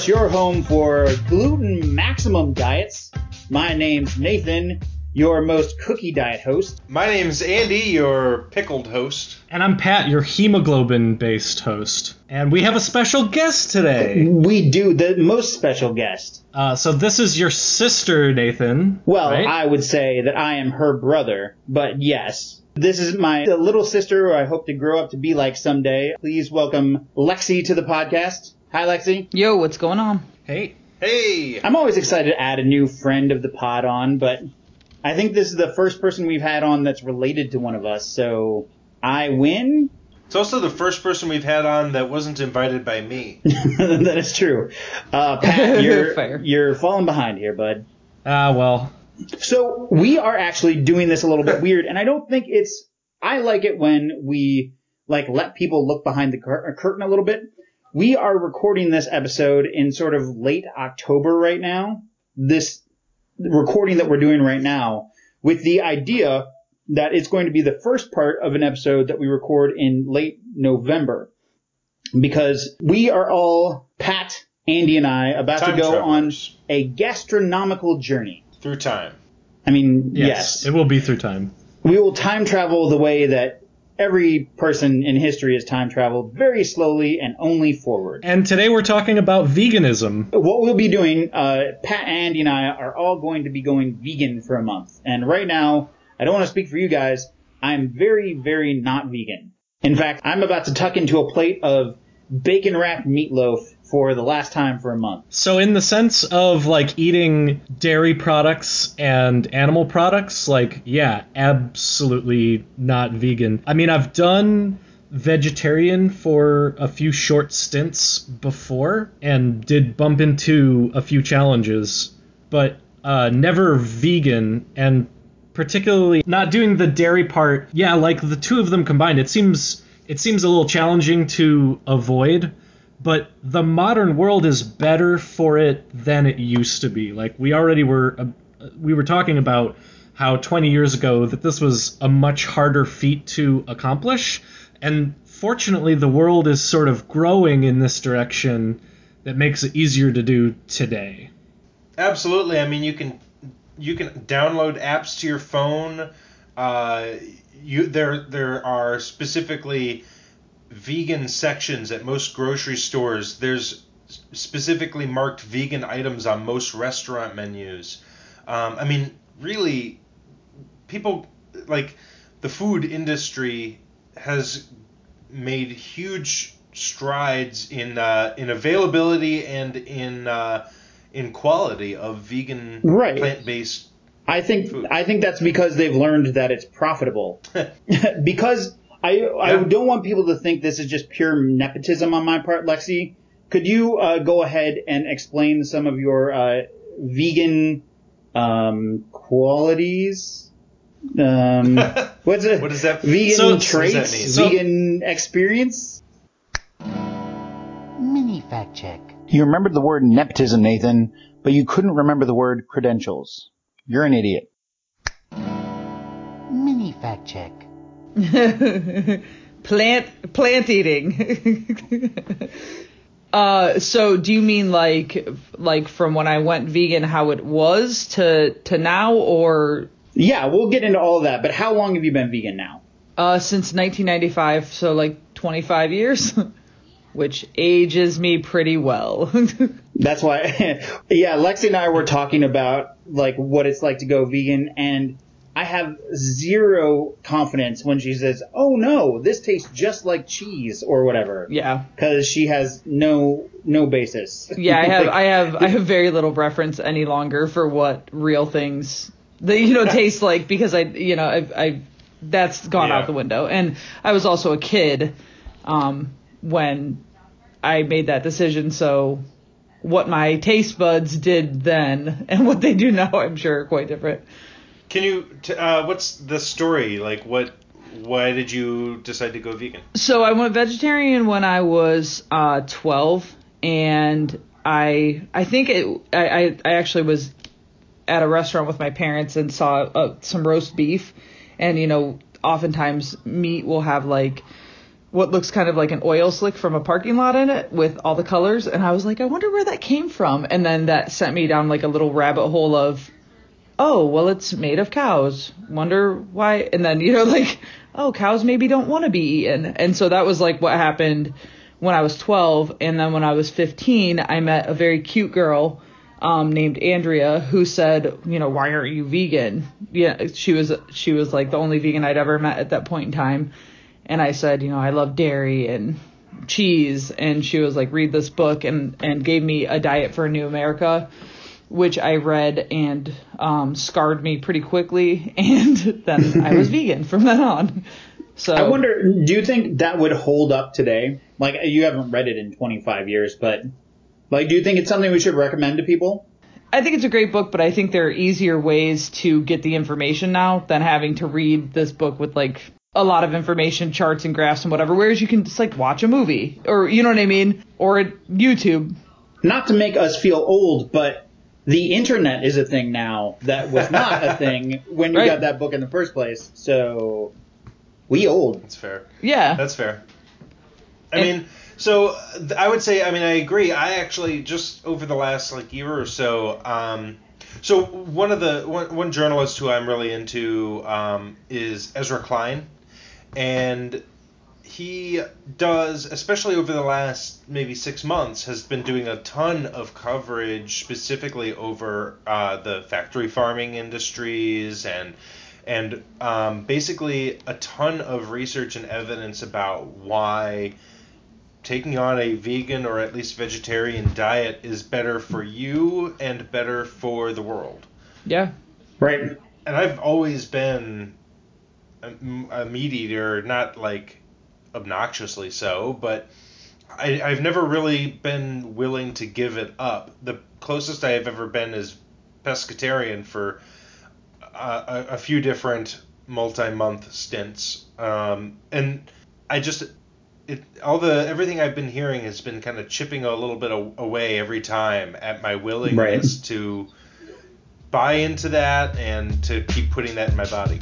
course, your home for gluten maximum diets. My name's Nathan, your most cookie diet host. My name's Andy, your pickled host. And I'm Pat, your hemoglobin based host. And we have a special guest today. We do, the most special guest. Uh, so this is your sister, Nathan. Well, right? I would say that I am her brother, but yes. This is my little sister who I hope to grow up to be like someday. Please welcome Lexi to the podcast. Hi, Lexi. Yo, what's going on? Hey. Hey! I'm always excited to add a new friend of the pod on, but I think this is the first person we've had on that's related to one of us, so I win. It's also the first person we've had on that wasn't invited by me. that is true. Uh, Pat, you're you're falling behind here, bud. Ah, well. So we are actually doing this a little bit weird, and I don't think it's. I like it when we like let people look behind the cur- curtain a little bit. We are recording this episode in sort of late October right now. This recording that we're doing right now, with the idea that it's going to be the first part of an episode that we record in late November, because we are all Pat, Andy, and I about Time to go travelers. on a gastronomical journey. Through time. I mean, Yes, yes. It will be through time. We will time travel the way that every person in history has time traveled, very slowly and only forward. And today we're talking about veganism. What we'll be doing, uh, Pat, Andy, and I are all going to be going vegan for a month. And right now, I don't want to speak for you guys. I'm very, very not vegan. In fact, I'm about to tuck into a plate of bacon wrapped meatloaf for the last time for a month. So, in the sense of like eating dairy products and animal products, like, yeah, absolutely not vegan. I mean, I've done vegetarian for a few short stints before and did bump into a few challenges, but uh, never vegan and particularly not doing the dairy part. Yeah, like the two of them combined, it seems it seems a little challenging to avoid but the modern world is better for it than it used to be. Like we already were, uh, we were talking about how 20 years ago that this was a much harder feat to accomplish, and fortunately the world is sort of growing in this direction that makes it easier to do today. Absolutely. I mean, you can you can download apps to your phone. Uh, you there there are specifically vegan sections at most grocery stores. There's specifically marked vegan items on most restaurant menus. Um, I mean, really, people like the food industry has made huge strides in uh, in availability and in uh, in quality of vegan Right. plant based. I think Food. I think that's because they've learned that it's profitable. because I I don't want people to think this is just pure nepotism on my part, Lexi. Could you uh, go ahead and explain some of your uh, vegan um, qualities? Um, what's it? What does that- Vegan So- traits, that mean? So- vegan experience. Mini fact check. You remembered the word nepotism, Nathan, but you couldn't remember the word credentials. You're an idiot. Mini fact check. plant plant eating. uh, so do you mean like like from when I went vegan, how it was to to now, or Yeah, we'll get into all of that. But how long have you been vegan now? uh, since 1995? So like 25 years, which ages me pretty well. That's why, yeah, Lexi and I were talking about like what it's like to go vegan, and I have zero confidence when she says, "Oh no, this tastes just like cheese" or whatever, yeah. because she has no no basis. Yeah, I have Like, I have I have very little reference any longer for what real things that you know taste like because I you know I've, I've that's gone Yeah. out the window and I was also a kid um, when I made that decision so what my taste buds did then and what they do now I'm sure are quite different. Can you? T- uh, what's the story? Like, what? Why did you decide to go vegan? So I went vegetarian when I was uh, 12, and I I think it I, I actually was at a restaurant with my parents and saw uh, some roast beef, and you know oftentimes meat will have like what looks kind of like an oil slick from a parking lot in it with all the colors. And I was like, I wonder where that came from. And then that sent me down like a little rabbit hole of, oh, well, it's made of cows. Wonder why. And then, you know, like, oh, cows maybe don't want to be eaten. And so that was like what happened when I was 12. And then when I was 15, I met a very cute girl um, named Andrea who said, you know, why aren't you vegan? Yeah, she was she was like the only vegan I'd ever met at that point in time, and I said, you know, I love dairy and cheese, and she was like, read this book and and gave me a diet for a new America, which I read and um, scarred me pretty quickly, and then I was vegan from then on. So I wonder, do you think that would hold up today? Like, you haven't read it in 25 years, but like, do you think it's something we should recommend to people? I think it's a great book, but I think there are easier ways to get the information now than having to read this book with like a lot of information, charts and graphs and whatever. Whereas you can just like watch a movie or you know what I mean, or YouTube. Not to make us feel old, but the internet is a thing now that was not a thing when you Right. got that book in the first place. So we old. That's fair. Yeah. That's fair. I And- mean, so th- I would say, I mean, I agree. I actually just over the last like year or so, um, so one of the one, one journalist who I'm really into um, is Ezra Klein, and he does, especially over the last maybe six months, has been doing a ton of coverage specifically over uh, the factory farming industries and and um, basically a ton of research and evidence about why taking on a vegan or at least vegetarian diet is better for you and better for the world. Yeah. Right. And I've always been a, a meat eater, not like obnoxiously so, but I, I've never really been willing to give it up. The closest I have ever been is pescatarian for uh, a, a few different multi-month stints, um, and I just it all the everything I've been hearing has been kind of chipping a little bit away every time at my willingness to buy into that and to keep putting that in my body.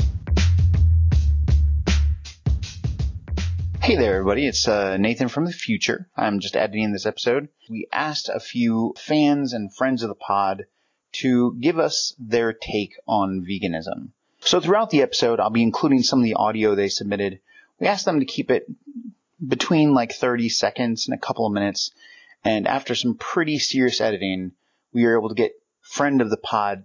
Hey there, everybody. It's uh, Nathan from the future. I'm just editing this episode. We asked a few fans and friends of the pod to give us their take on veganism. So throughout the episode, I'll be including some of the audio they submitted. We asked them to keep it between like 30 seconds and a couple of minutes. And after some pretty serious editing, we were able to get friend of the pod,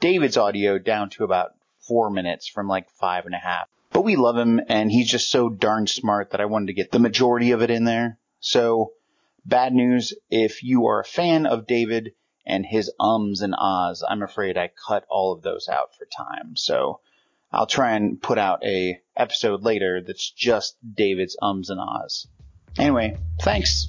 David's audio down to about four minutes from like five and a half. But we love him and he's just so darn smart that I wanted to get the majority of it in there. So bad news. If you are a fan of David and his ums and ahs, I'm afraid I cut all of those out for time. So I'll try and put out a episode later that's just David's ums and ahs. Anyway, thanks.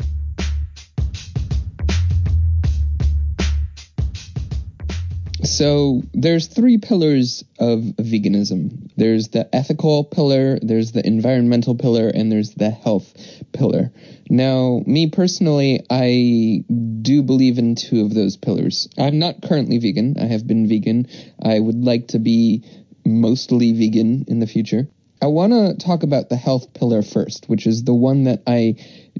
So there's three pillars of veganism. There's the ethical pillar, there's the environmental pillar, and there's the health pillar. Now, me personally, I do believe in two of those pillars. I'm not currently vegan. I have been vegan. I would like to be mostly vegan in the future. I want to talk about the health pillar first, which is the one that I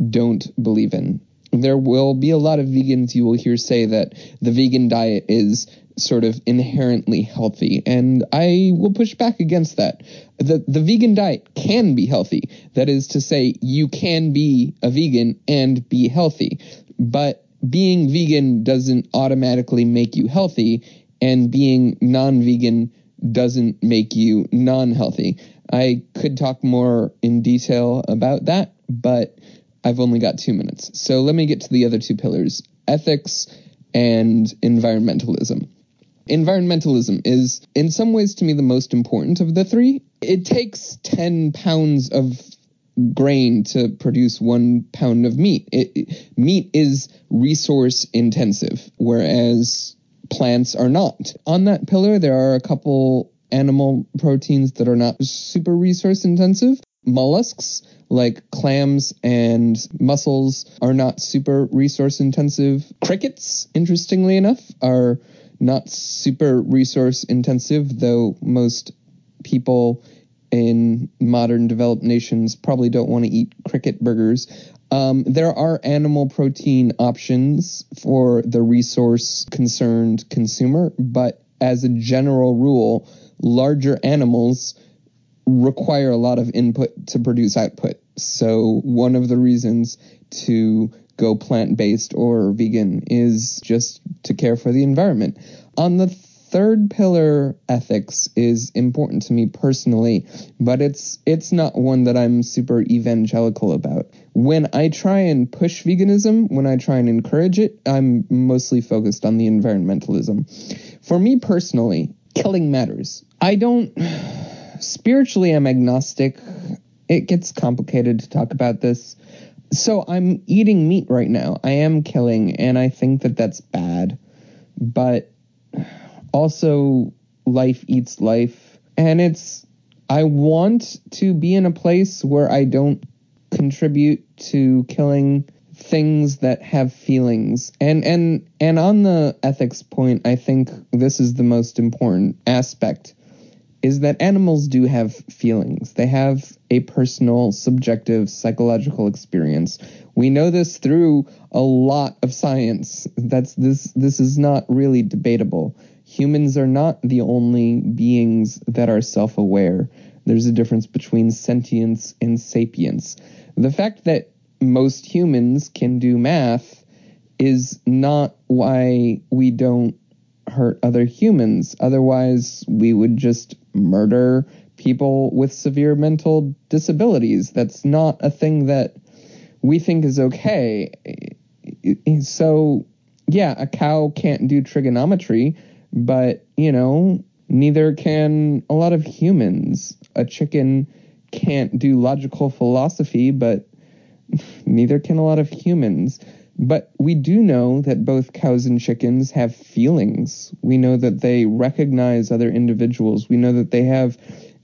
don't believe in. There will be a lot of vegans you will hear say that the vegan diet is sort of inherently healthy, and I will push back against that. The the vegan diet can be healthy. That is to say, you can be a vegan and be healthy, but being vegan doesn't automatically make you healthy, and being non-vegan doesn't make you non-healthy. I could talk more in detail about that, but I've only got two minutes. So let me get to the other two pillars ethics and environmentalism. Environmentalism is, in some ways, to me, the most important of the three. It takes 10 pounds of grain to produce one pound of meat. It, it- meat is resource intensive, whereas plants are not. On that pillar, there are a couple animal proteins that are not super resource intensive. Mollusks, like clams and mussels, are not super resource intensive. Crickets, interestingly enough, are not super resource intensive, though most people in modern developed nations probably don't want to eat cricket burgers. Um, there are animal protein options for the resource concerned consumer, but as a general rule, larger animals require a lot of input to produce output. So one of the reasons to go plant-based or vegan is just to care for the environment. On the third pillar ethics is important to me personally, but it's it's not one that I'm super evangelical about. When I try and push veganism, when I try and encourage it, I'm mostly focused on the environmentalism. For me personally, killing matters. I don't spiritually I'm agnostic. It gets complicated to talk about this. So I'm eating meat right now. I am killing and I think that that's bad. But also life eats life and it's I want to be in a place where I don't contribute to killing things that have feelings. And and and on the ethics point, I think this is the most important aspect is that animals do have feelings. They have a personal, subjective, psychological experience. We know this through a lot of science. That's this this is not really debatable. Humans are not the only beings that are self-aware. There's a difference between sentience and sapience. The fact that most humans can do math is not why we don't hurt other humans. Otherwise, we would just murder people with severe mental disabilities. That's not a thing that we think is okay. So, yeah, a cow can't do trigonometry, but, you know, neither can a lot of humans. A chicken can't do logical philosophy, but neither can a lot of humans. But we do know that both cows and chickens have feelings. We know that they recognize other individuals. We know that they have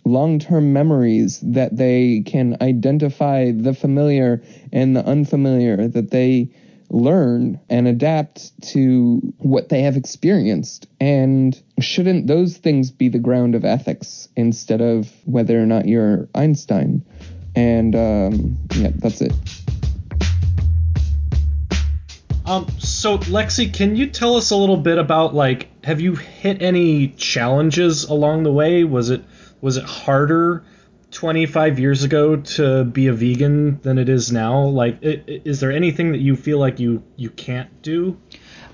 long term memories, that they can identify the familiar and the unfamiliar, that they learn and adapt to what they have experienced. And shouldn't those things be the ground of ethics instead of whether or not you're Einstein? And um, yeah, that's it. Um, so Lexi, can you tell us a little bit about like, have you hit any challenges along the way? Was it was it harder 25 years ago to be a vegan than it is now? Like, i- i- is there anything that you feel like you you can't do?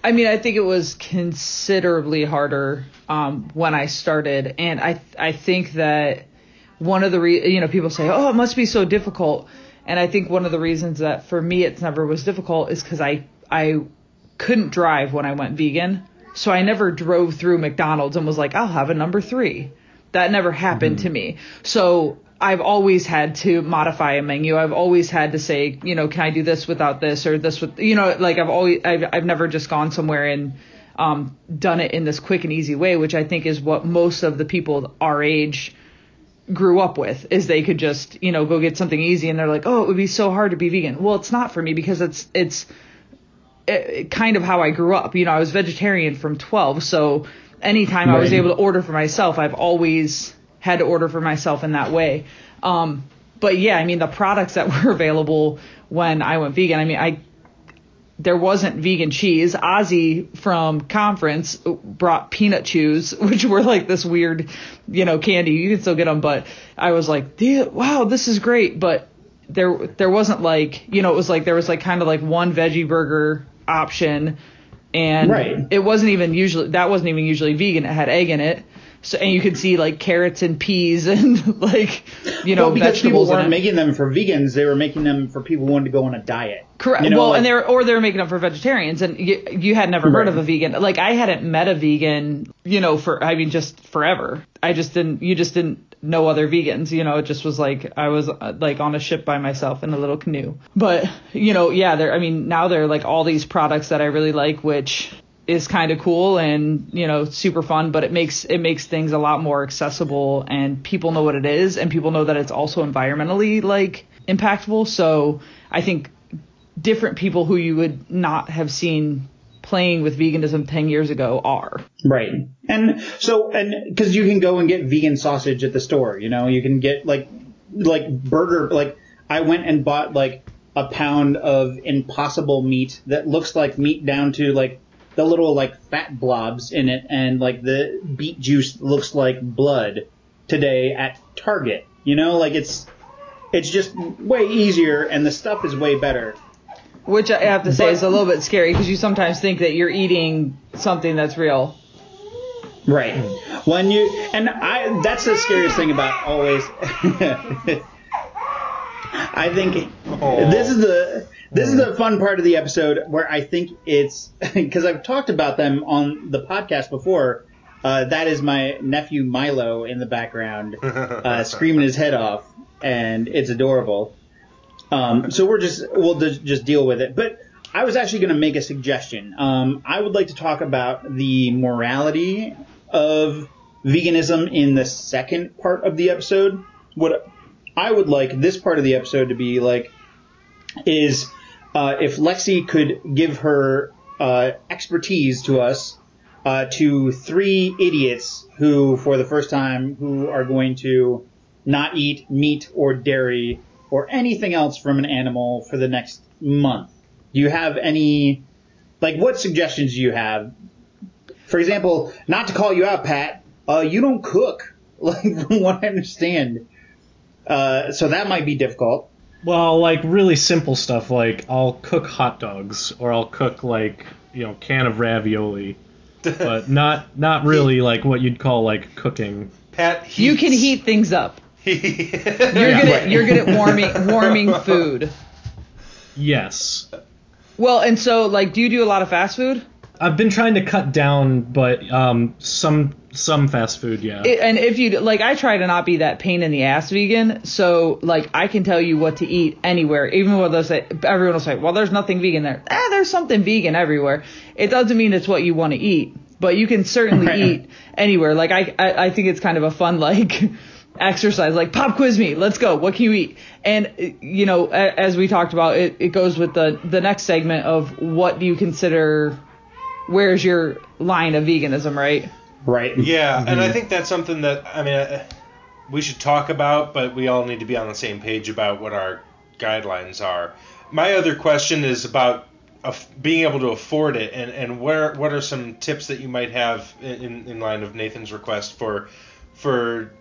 I mean, I think it was considerably harder um, when I started, and I I think that one of the re- you know people say, oh, it must be so difficult, and I think one of the reasons that for me it never was difficult is because I I couldn't drive when I went vegan, so I never drove through McDonald's and was like, I'll have a number three. That never happened to me. So I've always had to modify a menu. I've always had to say, you know, can I do this without this or this with, you know, like I've always, I've, I've never just gone somewhere and um, done it in this quick and easy way, which I think is what most of the people our age grew up with is they could just, you know, go get something easy and they're like, oh, it would be so hard to be vegan. Well, it's not for me because it's, it's, it, kind of how I grew up. You know, I was vegetarian from 12, so anytime I was able to order for myself, I've always had to order for myself in that way. Um, but yeah, I mean, the products that were available when I went vegan, I mean, I there wasn't vegan cheese. Ozzy from conference brought peanut chews, which were like this weird, you know, candy. You can still get them, but I was like, wow, this is great. But there, there wasn't like, you know, it was like there was like kind of like one veggie burger option, and Right. it wasn't even usually that wasn't even usually vegan. It had egg in it. So and you could see like carrots and peas and like you know well, because people vegetables in weren't making them for vegans; they were making them for people who wanted to go on a diet. Correct. You know, well, like- and they're or they're making them for vegetarians, and you, you had never heard of a vegan. Like I hadn't met a vegan, you know, for I mean, just forever. I just didn't. You just didn't know other vegans. You know, it just was like I was uh, like on a ship by myself in a little canoe. But you know, yeah, there. I mean, now there are like all these products that I really like, which is kind of cool and you know super fun but it makes it makes things a lot more accessible and people know what it is and people know that it's also environmentally like impactful so i think different people who you would not have seen playing with veganism 10 years ago are. Right. And so, and because you can go and get vegan sausage at the store, you know, you can get like, like burger, like I went and bought like a pound of impossible meat that looks like meat down to like the little like fat blobs in it and like the beet juice looks like blood today at Target. You know, like it's it's just way easier and the stuff is way better. Which I have to say But- is a little bit scary because you sometimes think that you're eating something that's real. Right. When you and I that's the scariest thing about always I think Oh. this is the this is the fun part of the episode where I think it's because I've talked about them on the podcast before. Uh, that is my nephew Milo in the background, uh, screaming his head off, and it's adorable. Um, so we're just we'll just deal with it. But I was actually going to make a suggestion. Um, I would like to talk about the morality of veganism in the second part of the episode. What I would like this part of the episode to be like is uh, if Lexi could give her uh, expertise to us uh, to three idiots who, for the first time, who are going to not eat meat or dairy or anything else from an animal for the next month. Do you have any, like, what suggestions do you have? For example, not to call you out, Pat, uh, you don't cook, like, from what I understand. Uh, so that might be difficult. Well, like really simple stuff like I'll cook hot dogs or I'll cook like, you know, can of ravioli. but not not really like what you'd call like cooking. Pat, You can heat things up. You're You're good at you're good at warming warming food. Yes. Well, and so like, do you do a lot of fast food? I've been trying to cut down, but um, some some fast food, yeah. It- and if you like, I try to not be that pain in the ass vegan. So like, I can tell you what to eat anywhere, even when they'll say everyone will say, "Well, there's nothing vegan there." Ah, there's something vegan everywhere. It doesn't mean it's what you want to eat, but you can certainly Right. eat anywhere. Like I, I, I think it's kind of a fun like exercise. Like pop quiz me, let's go. What can you eat? And you know, a- as we talked about, it, it goes with the the next segment of what do you consider. Where's your line of veganism, right? Right. Yeah, and I think that's something that I mean uh, we should talk about, but we all need to be on the same page about what our guidelines are. My other question is about af- being able to afford it, and and where what are some tips that you might have in in line of Nathan's request for for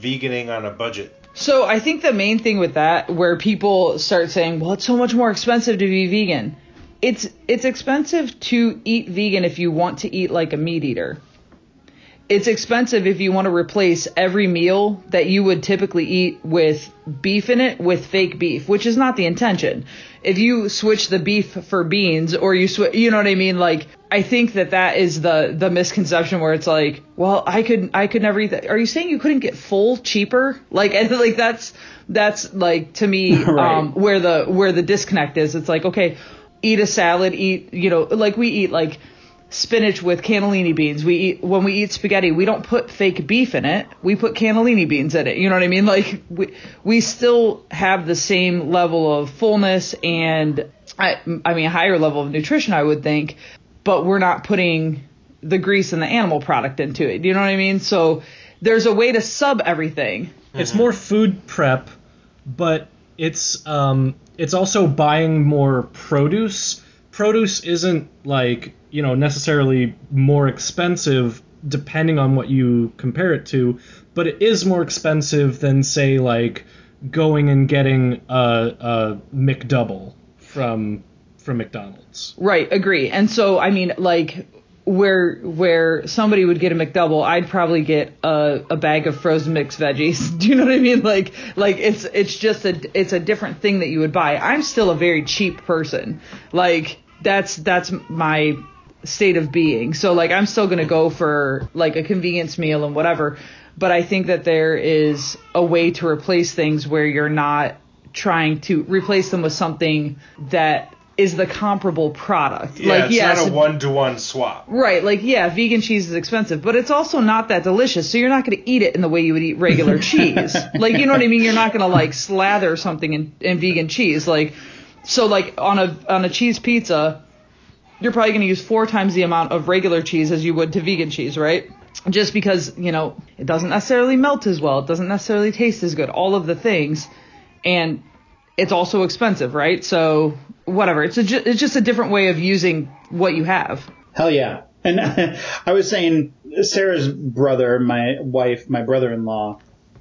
veganing on a budget. So I think the main thing with that, where people start saying, "Well, it's so much more expensive to be vegan," it's it's expensive to eat vegan if you want to eat like a meat eater. It's expensive if you want to replace every meal that you would typically eat with beef in it with fake beef, which is not the intention. If you switch the beef for beans or you switch, you know what I mean? Like, I think that that is the, the misconception where it's like, well, I could, I could never eat that. Are you saying you couldn't get full cheaper? Like, and like that's, that's like to me, Right. um, where the, where the disconnect is. It's like, okay, eat a salad, eat, you know, like we eat like, spinach with cannellini beans. We eat when we eat spaghetti, we don't put fake beef in it. We put cannellini beans in it. You know what I mean? Like we we still have the same level of fullness and I I mean higher level of nutrition I would think, but we're not putting the grease and the animal product into it. You know what I mean? So there's a way to sub everything. It's more food prep, but it's um it's also buying more produce. Produce isn't like, you know, necessarily more expensive depending on what you compare it to, but it is more expensive than say like going and getting a, a McDouble from from McDonald's. Right, agree. And so I mean like where where somebody would get a McDouble, I'd probably get a, a bag of frozen mixed veggies. Do you know what I mean? Like like it's it's just a it's a different thing that you would buy. I'm still a very cheap person. Like that's that's my state of being. So like I'm still gonna go for like a convenience meal and whatever. But I think that there is a way to replace things where you're not trying to replace them with something that is the comparable product. Yeah, like it's yes, not a one to one swap. Right, like yeah, vegan cheese is expensive, but it's also not that delicious. So you're not going to eat it in the way you would eat regular cheese. Like you know what I mean? You're not going to like slather something in, in vegan cheese. Like so like on a on a cheese pizza, you're probably going to use four times the amount of regular cheese as you would to vegan cheese, right? Just because, you know, it doesn't necessarily melt as well, it doesn't necessarily taste as good, all of the things. And it's also expensive, right? So whatever. It's a, ju- it's just a different way of using what you have. Hell yeah. And I was saying, Sarah's brother, my wife, my brother-in-law,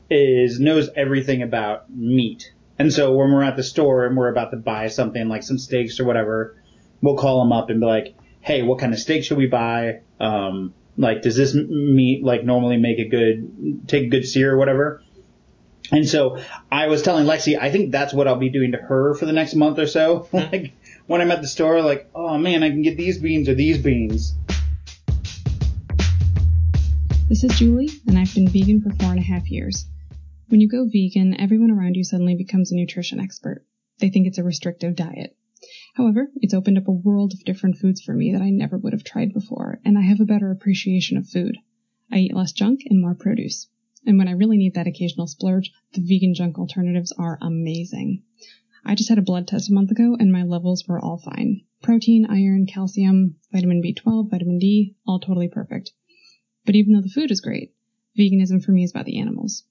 is knows everything about meat. And so when we're at the store and we're about to buy something like some steaks or whatever, we'll call him up and be like, "Hey, what kind of steak should we buy? Um, like, does this meat like normally make a good take a good sear or whatever?" And so I was telling Lexi, I think that's what I'll be doing to her for the next month or so. Mm-hmm. like when I'm at the store, like, oh man, I can get these beans or these beans. This is Julie, and I've been vegan for four and a half years. When you go vegan, everyone around you suddenly becomes a nutrition expert. They think it's a restrictive diet. However, it's opened up a world of different foods for me that I never would have tried before, and I have a better appreciation of food. I eat less junk and more produce. And when I really need that occasional splurge, the vegan junk alternatives are amazing. I just had a blood test a month ago and my levels were all fine. Protein, iron, calcium, vitamin B12, vitamin D, all totally perfect. But even though the food is great, veganism for me is about the animals.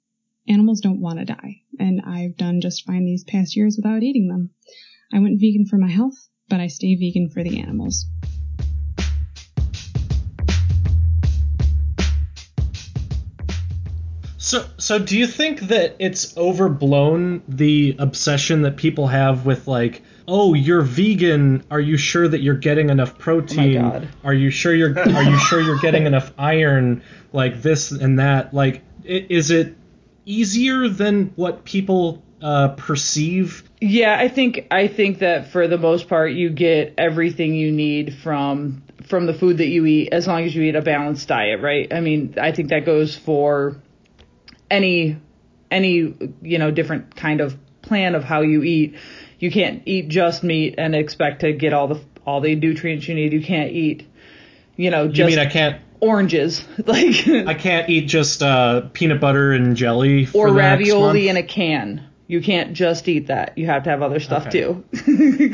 Animals don't want to die, and I've done just fine these past years without eating them. I went vegan for my health, but I stay vegan for the animals. So, so do you think that it's overblown the obsession that people have with like, oh, you're vegan. Are you sure that you're getting enough protein? God. Are you sure you're Are you sure you're getting enough iron? Like this and that. Like, i- is it easier than what people uh, perceive? Yeah, I think I think that for the most part you get everything you need from from the food that you eat as long as you eat a balanced diet, right? I mean, I think that goes for any any you know different kind of plan of how you eat. You can't eat just meat and expect to get all the all the nutrients you need. You can't eat you know You mean I can't? oranges like I can't eat just uh, peanut butter and jelly for or the next ravioli month? in a can. You can't just eat that. You have to have other stuff Okay. too.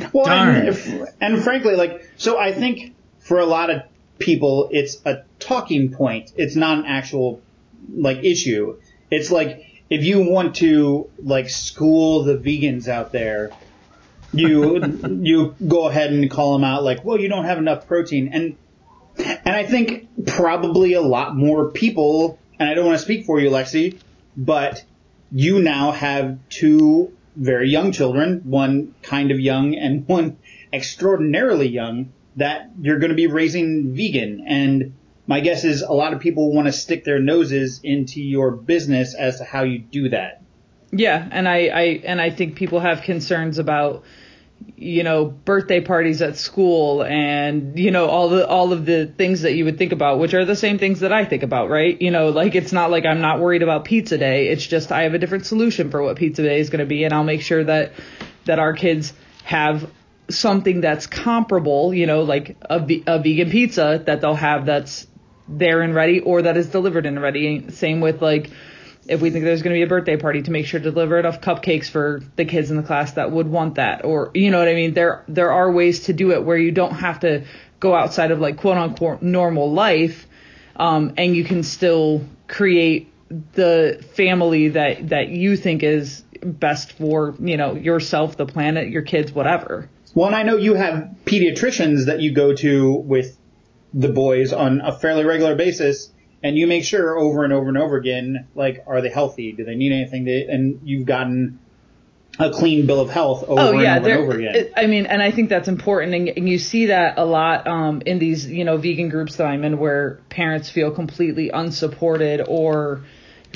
Well, Darn. and, if- and frankly, like, so I think for a lot of people, it's a talking point. It's not an actual, like, issue. It's like, if you want to, like, school the vegans out there, you, you go ahead and call them out, like, well, you don't have enough protein. And, and I think probably a lot more people, and I don't want to speak for you, Lexi, but you now have two very young children, one kind of young and one extraordinarily young, that you're going to be raising vegan. And my guess is a lot of people want to stick their noses into your business as to how you do that. Yeah, and I, I and I think people have concerns about you know birthday parties at school and you know all the all of the things that you would think about which are the same things that I think about right you know like it's not like I'm not worried about pizza day it's just I have a different solution for what pizza day is going to be and I'll make sure that that our kids have something that's comparable you know like a, a vegan pizza that they'll have that's there and ready or that is delivered and ready. Same with like if we think there's going to be a birthday party to make sure to deliver enough cupcakes for the kids in the class that would want that or you know what I mean? There there are ways to do it where you don't have to go outside of like quote unquote normal life um, and you can still create the family that that you think is best for you know yourself the planet your kids whatever. Well, and I know you have pediatricians that you go to with the boys on a fairly regular basis, and you make sure over and over and over again, like, are they healthy? Do they need anything? And you've gotten a clean bill of health over oh yeah and over and over again. it- i mean and i think that's important and, and you see that a lot um, in these you know vegan groups that i'm in where parents feel completely unsupported or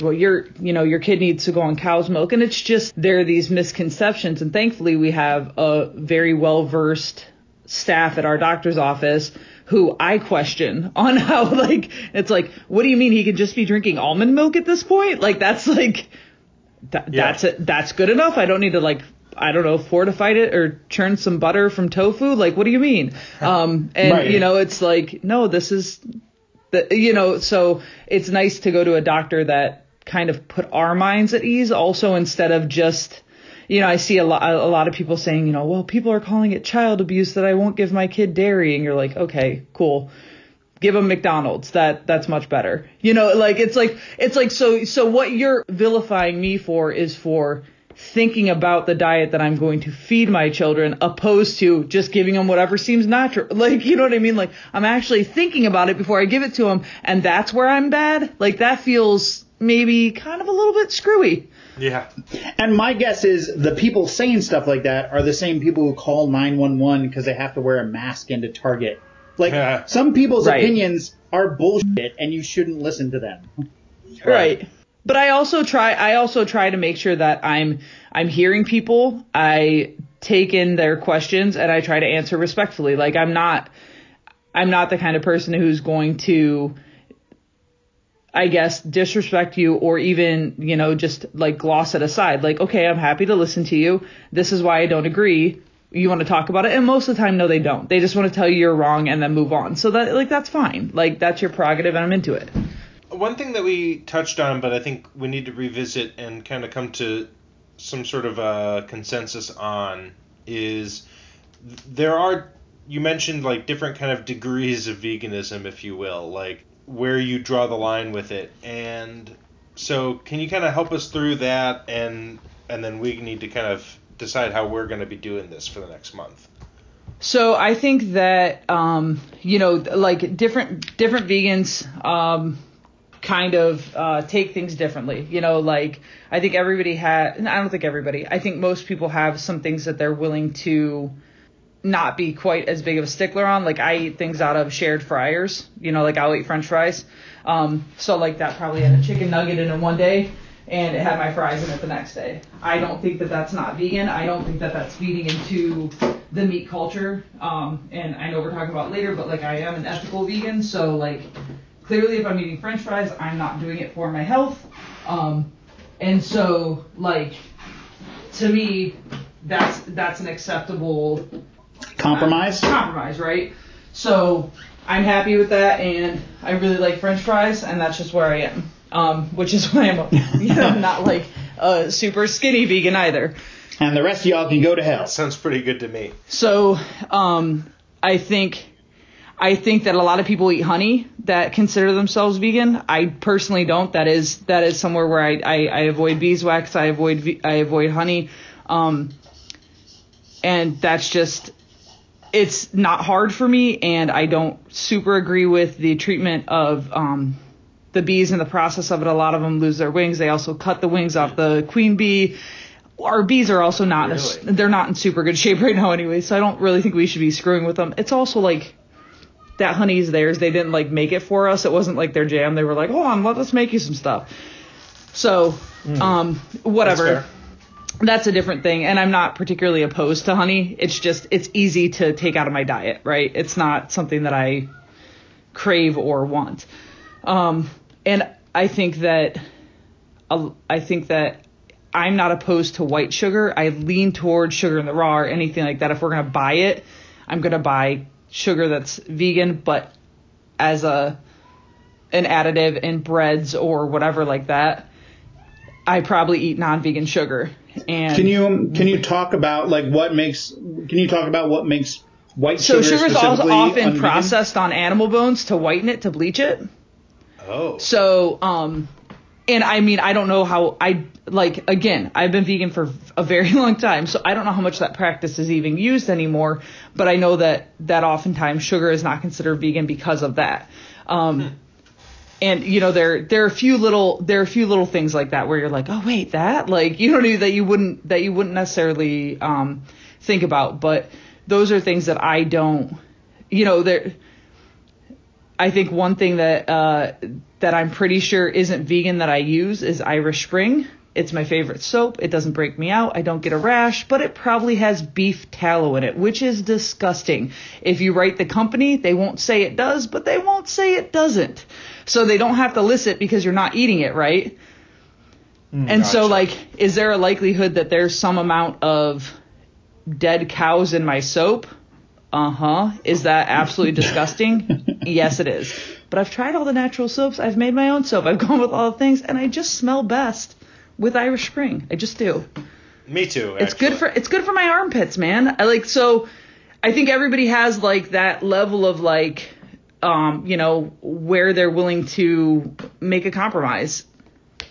well your you know your kid needs to go on cow's milk and it's just there are these misconceptions and thankfully we have a very well versed staff at our doctor's office who I question on how like it's like what do you mean he could just be drinking almond milk at this point like that's like that, Yeah. that's it. That's good enough. I don't need to like I don't know fortify it or churn some butter from tofu. Like what do you mean? Um, and Right. you know it's like no, this is the you know so it's nice to go to a doctor that kind of put our minds at ease also instead of just you know, I see a lot, a lot of people saying, you know, well, people are calling it child abuse that I won't give my kid dairy, and you're like, okay, cool give them McDonald's. That that's much better. You know, like it's like it's like so so what you're vilifying me for is for thinking about the diet that I'm going to feed my children opposed to just giving them whatever seems natural. Like, you know what I mean? Like, I'm actually thinking about it before I give it to them, and that's where I'm bad. Like, that feels maybe kind of a little bit screwy. Yeah. And my guess is the people saying stuff like that are the same people who call 911 because they have to wear a mask into Target. Like, Yeah. some people's Right. opinions are bullshit and you shouldn't listen to them. Right. But I also try I also try to make sure that I'm I'm hearing people, I take in their questions and I try to answer respectfully. Like I'm not I'm not the kind of person who's going to I guess disrespect you or even, you know, just like gloss it aside. Like, okay, I'm happy to listen to you. This is why I don't agree. You want to talk about it? And most of the time, no, they don't. They just want to tell you you're wrong and then move on. So that, like, that's fine. Like, that's your prerogative and I'm into it. One thing that we touched on, but I think we need to revisit and kind of come to some sort of a consensus on is there are you mentioned like different kind of degrees of veganism, if you will, like where you draw the line with it. And so, can you kind of help us through that, and and then we need to kind of decide how we're going to be doing this for the next month. So I think that um, you know, like different different vegans um, kind of uh, take things differently. You know, like I think everybody had. I don't think everybody. I think most people have some things that they're willing to not be quite as big of a stickler on. Like I eat things out of shared fryers. You know, like I'll eat French fries. Um, so like that probably had a chicken nugget in it one day. And it had my fries in it the next day. I don't think that that's not vegan. I don't think that that's feeding into the meat culture. Um, and I know we're talking about later, but like I am an ethical vegan, so like clearly if I'm eating French fries, I'm not doing it for my health. Um, and so like to me, that's that's an acceptable Compromise? compromise, right? So I'm happy with that, and I really like French fries, and that's just where I am. Um, which is why I'm, you know, not like a super skinny vegan either. And the rest of y'all can go to hell. Sounds pretty good to me. So um, I think I think that a lot of people eat honey that consider themselves vegan. I personally don't. That is that is somewhere where I I, I avoid beeswax. I avoid I avoid honey, um, and that's just it's not hard for me. And I don't super agree with the treatment of um, the bees in the process of it. A lot of them lose their wings. They also cut the wings off the queen bee. Our bees are also not in a, Really? they're not in super good shape right now anyway. So I don't really think we should be screwing with them. It's also like that honey's theirs. They didn't like make it for us. It wasn't like their jam. They were like, hold on, let us make you some stuff. So, um, whatever. That's a different thing. And I'm not particularly opposed to honey. It's just, it's easy to take out of my diet, right? It's not something that I crave or want. Um, and I think that, I think that I'm not opposed to white sugar. I lean towards sugar in the raw or anything like that. If we're gonna buy it, I'm gonna buy sugar that's vegan, but as a an additive in breads or whatever like that. I probably eat non-vegan sugar. And Can you can you talk about like what makes can you talk about what makes white sugar? so sugar is often unvegan? processed on animal bones to whiten it to bleach it. Oh. So, um, and I mean, I don't know how I like. Again, I've been vegan for a very long time, so I don't know how much that practice is even used anymore. But I know that that oftentimes sugar is not considered vegan because of that. Um, and you know, there there are a few little there are a few little things like that where you're like, oh wait, that like you don't know that you wouldn't that you wouldn't necessarily um, think about. But those are things that I don't. You know, there. I think one thing that uh, that I'm pretty sure isn't vegan that I use is Irish Spring. It's my favorite soap. It doesn't break me out. I don't get a rash, but it probably has beef tallow in it, which is disgusting. If you write the company, they won't say it does, but they won't say it doesn't. So they don't have to list it because you're not eating it, right? and so, like, is there a likelihood that there's some amount of dead cows in my soap? Uh huh. Is that absolutely disgusting? yes, it is. But I've tried all the natural soaps. I've made my own soap. I've gone with all the things, and I just smell best with Irish Spring. I just do. Me too. It's good for it's good for my armpits, man. I like so. I think everybody has like that level of like, um, you know, where they're willing to make a compromise.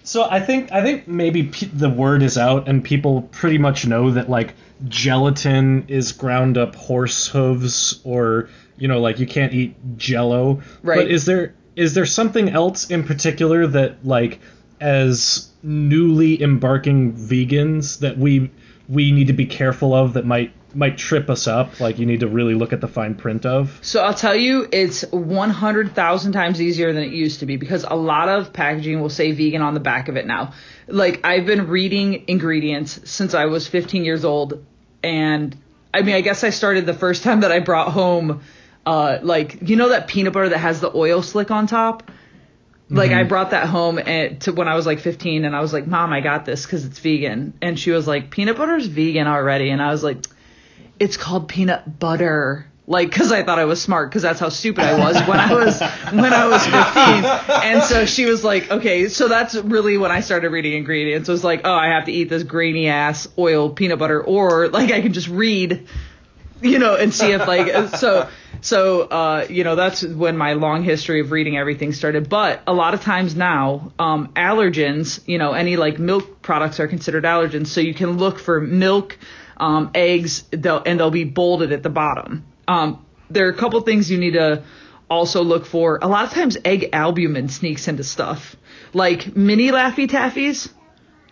So I think I think maybe pe- the word is out and people pretty much know that like gelatin is ground up horse hooves or you know like you can't eat jello. Right. But is there is there something else in particular that like as newly embarking vegans that we we need to be careful of that might might trip us up like you need to really look at the fine print of? So I'll tell you, it's 100,000 times easier than it used to be because a lot of packaging will say vegan on the back of it now. Like I've been reading ingredients since I was 15 years old, and I mean, I guess I started the first time that I brought home, uh, like you know that peanut butter that has the oil slick on top. Like I brought that home and to when I was like 15, and I was like, "Mom, I got this because it's vegan," and she was like, "Peanut butter's vegan already," and I was like it's called peanut butter. Like, cause I thought I was smart, cause that's how stupid I was when I was, when I was 15. And so she was like, okay, so that's really when I started reading ingredients. It was like, oh, I have to eat this grainy ass oil peanut butter, or like I can just read, you know, and see if like, so, so, uh, you know, that's when my long history of reading everything started. But a lot of times now, um, allergens, you know, any like milk products are considered allergens. So you can look for milk, um, eggs, they'll, and they'll be bolded at the bottom. Um, there are a couple things you need to also look for. A lot of times, egg albumin sneaks into stuff. Like mini Laffy Taffies,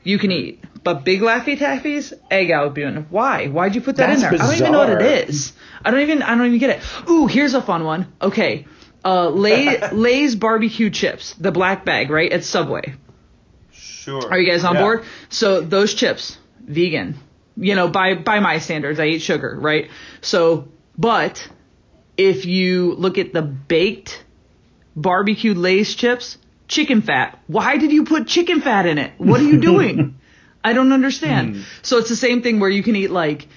you can eat, but big Laffy Taffies, egg albumin. Why? Why'd you put that That's in there? Bizarre. I don't even know what it is. I don't even. I don't even get it. Ooh, here's a fun one. Okay, uh, Lay, Lay's barbecue chips, the black bag, right? At Subway. Sure. Are you guys on Yeah. board? So those chips, vegan. You know, by by my standards, I eat sugar, right? So, but if you look at the baked barbecue Lay's chips, chicken fat. Why did you put chicken fat in it? What are you doing? I don't understand. Hmm. So it's the same thing where you can eat like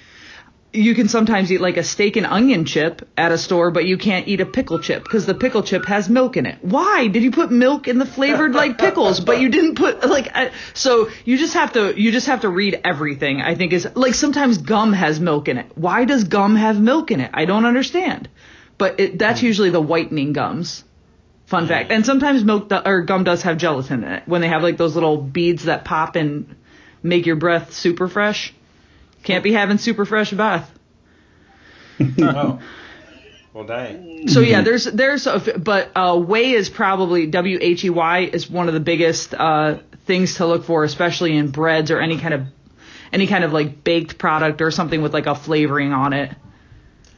you can sometimes eat like a steak and onion chip at a store, but you can't eat a pickle chip because the pickle chip has milk in it. Why did you put milk in the flavored like pickles, but you didn't put like I, so you just have to you just have to read everything. I think is like sometimes gum has milk in it. Why does gum have milk in it? I don't understand. But it, that's mm. usually the whitening gums. Fun fact. And sometimes milk do, or gum does have gelatin in it when they have like those little beads that pop and make your breath super fresh. Can't be having super fresh bath. Oh. Well, dang. So yeah, there's there's a, but uh, whey is probably W H E Y is one of the biggest uh, things to look for, especially in breads or any kind of any kind of like baked product or something with like a flavoring on it.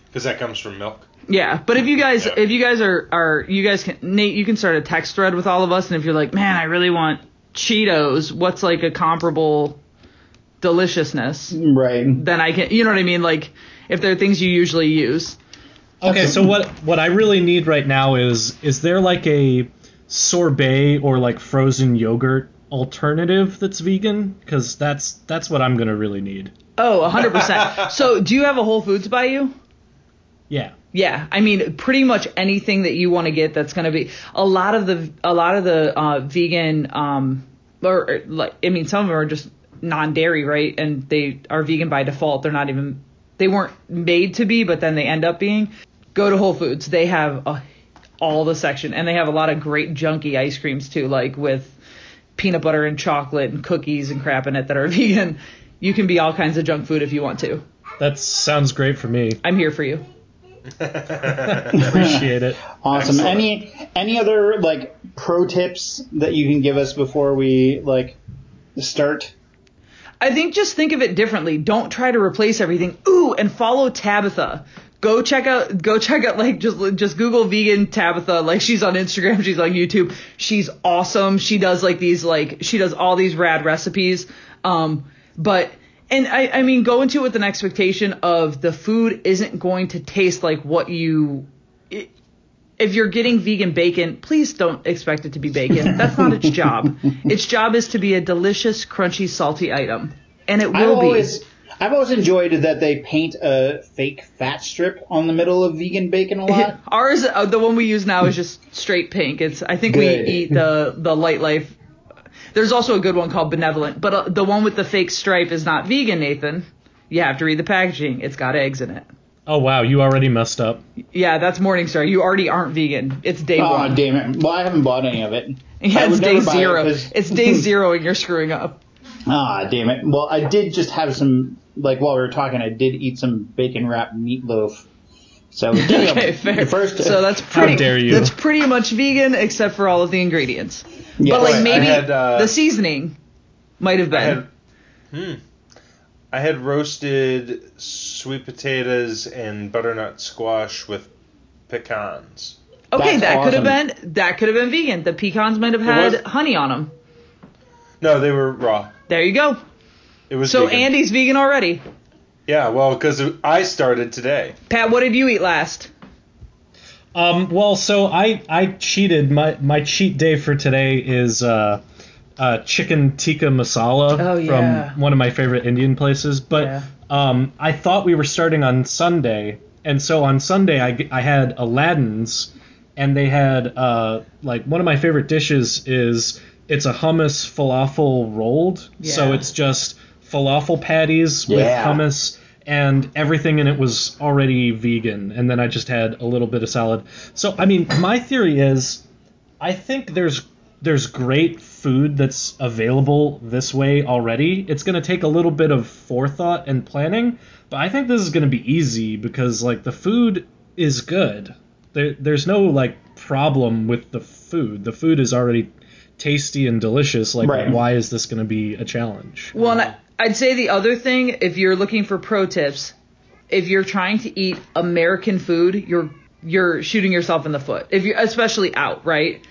Because that comes from milk. Yeah, but if you guys Yeah. if you guys are are you guys can Nate, you can start a text thread with all of us, and if you're like, man, I really want Cheetos, what's like a comparable deliciousness? Right. Then I can, you know what I mean? Like if there are things you usually use. Okay, so what what I really need right now is is there like a sorbet or like frozen yogurt alternative that's vegan? Because that's that's what I'm gonna really need. Oh, 100%. so, do you have a Whole Foods by you? Yeah. Yeah, I mean, pretty much anything that you want to get that's going to be a lot of the a lot of the uh, vegan um or or, like I mean, some of them are just non-dairy, right? And they are vegan by default. They're not even they weren't made to be, but then they end up being. Go to Whole Foods. They have a, all the section, and they have a lot of great junky ice creams too, like with peanut butter and chocolate and cookies and crap in it that are vegan. You can be all kinds of junk food if you want to. That sounds great for me. I'm here for you. Appreciate it. Awesome. Excellent. Any any other like pro tips that you can give us before we like start? I think just think of it differently. Don't try to replace everything. Ooh, and follow Tabitha. Go check out go check out like just just Google vegan Tabitha. Like she's on Instagram, she's on YouTube. She's awesome. She does like these like she does all these rad recipes. Um but and I, I mean go into it with an expectation of the food isn't going to taste like what you if you're getting vegan bacon, please don't expect it to be bacon. That's not its job. Its job is to be a delicious, crunchy, salty item. And it I've will be. always I've always enjoyed that they paint a fake fat strip on the middle of vegan bacon a lot. Ours, uh, the one we use now is just straight pink. It's I think Good. we eat the the Lightlife. There's also a good one called benevolent, but uh, the one with the fake stripe is not vegan, Nathan. You have to read the packaging. It's got eggs in it. Oh wow, you already messed up. Yeah, that's Morningstar. You already aren't vegan. It's day Oh one. damn it! Well, I haven't bought any of it. Yeah, it's day zero. it it's day zero, and you're screwing up. Ah, damn it. Well, I did just have some, like, while we were talking, I did eat some bacon wrapped meatloaf. So, there. Okay, fair. The First, so that's How pretty. dare you. That's pretty much vegan, except for all of the ingredients. yeah, but like I maybe had, uh, the seasoning might have I been. had, hmm. I had roasted sweet potatoes and butternut squash with pecans. okay, that's that could have been that could have been vegan. The pecans might have had was- honey on them. No, they were raw. There you go. It was So vegan. Andy's vegan already. Yeah, well, because I started today. Pat, what did you eat last? Um, well, so I I cheated. My my cheat day for today is uh, uh, chicken tikka masala Oh, yeah. from one of my favorite Indian places. But Yeah. Um, I thought we were starting on Sunday, and so on Sunday I, I had Aladdin's, and they had uh, like one of my favorite dishes is it's a hummus falafel rolled. So it's just falafel patties with Yeah. hummus and everything in it was already vegan and then I just had a little bit of salad. So I mean, my theory is I think there's there's great food that's available this way already. It's going to take a little bit of forethought and planning, but I think this is going to be easy because like the food is good. There, there's no like problem with the food. The food is already tasty and delicious. Like Right. why is this going to be a challenge? Well, and I, I'd say the other thing, if you're looking for pro tips, if you're trying to eat American food, you're you're shooting yourself in the foot. If you, especially out, right?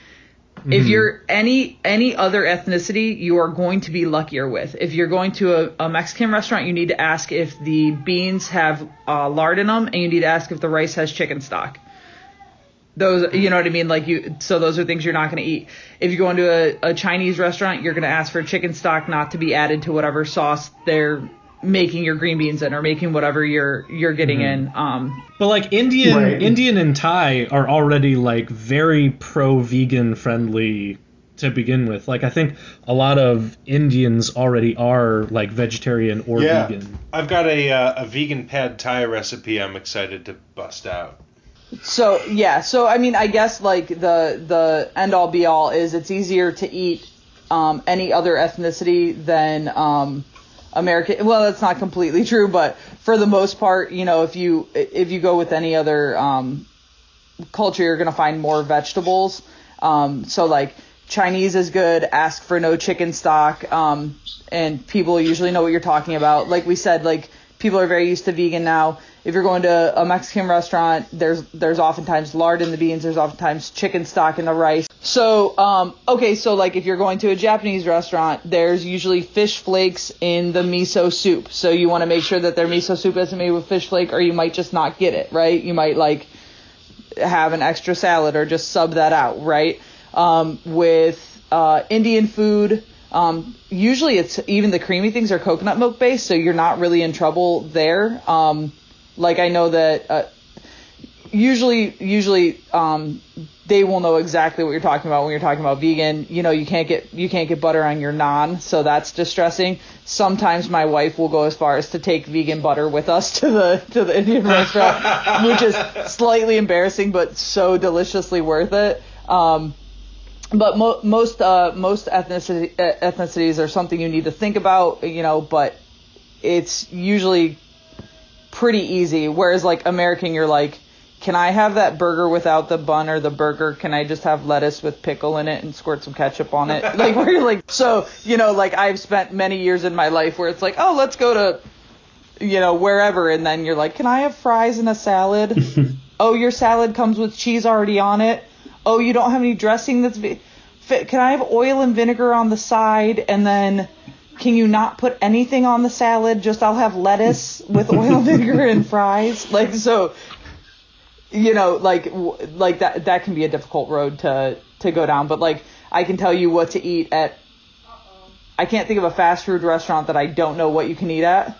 If you're any any other ethnicity, you are going to be luckier with. If you're going to a, a Mexican restaurant, you need to ask if the beans have uh, lard in them, and you need to ask if the rice has chicken stock. Those, you know what I mean? Like you, so those are things you're not going to eat. If you go into a, a Chinese restaurant, you're going to ask for chicken stock not to be added to whatever sauce they're making your green beans in or making whatever you're you're getting in. Um, But like Indian, Right. Indian and Thai are already like very pro-vegan friendly to begin with. Like I think a lot of Indians already are like vegetarian or Yeah. vegan. I've got a uh, a vegan pad thai recipe I'm excited to bust out. So yeah, so I mean, I guess like the the end all be all is it's easier to eat um, any other ethnicity than um, American. Well, that's not completely true, but for the most part, you know, if you if you go with any other um, culture, you're gonna find more vegetables. Um, so like Chinese is good. Ask for no chicken stock, um, and people usually know what you're talking about. Like we said, like people are very used to vegan now. If you're going to a Mexican restaurant, there's there's oftentimes lard in the beans. There's oftentimes chicken stock in the rice. So um, okay, so like if you're going to a Japanese restaurant, there's usually fish flakes in the miso soup. So you want to make sure that their miso soup isn't made with fish flake, or you might just not get it right. You might like have an extra salad or just sub that out, right? Um, with uh, Indian food, um, usually it's even the creamy things are coconut milk based, so you're not really in trouble there. Um, like I know that uh, usually, usually um, they will know exactly what you're talking about when you're talking about vegan. You know, you can't get you can't get butter on your naan, so that's distressing. Sometimes my wife will go as far as to take vegan butter with us to the to the Indian restaurant, which is slightly embarrassing but so deliciously worth it. Um, but mo- most uh, most ethnicity, ethnicities are something you need to think about, you know. But it's usually pretty easy. Whereas like American, you're like, can I have that burger without the bun or the burger? Can I just have lettuce with pickle in it and squirt some ketchup on it? like where you're like, so you know, like I've spent many years in my life where it's like, oh, let's go to, you know, wherever, and then you're like, can I have fries and a salad? oh, your salad comes with cheese already on it. Oh, you don't have any dressing that's. Vi- can I have oil and vinegar on the side and then can you not put anything on the salad? Just I'll have lettuce with oil, vinegar, and fries. Like so, you know, like w- like that that can be a difficult road to to go down. But like I can tell you what to eat at. I can't think of a fast food restaurant that I don't know what you can eat at.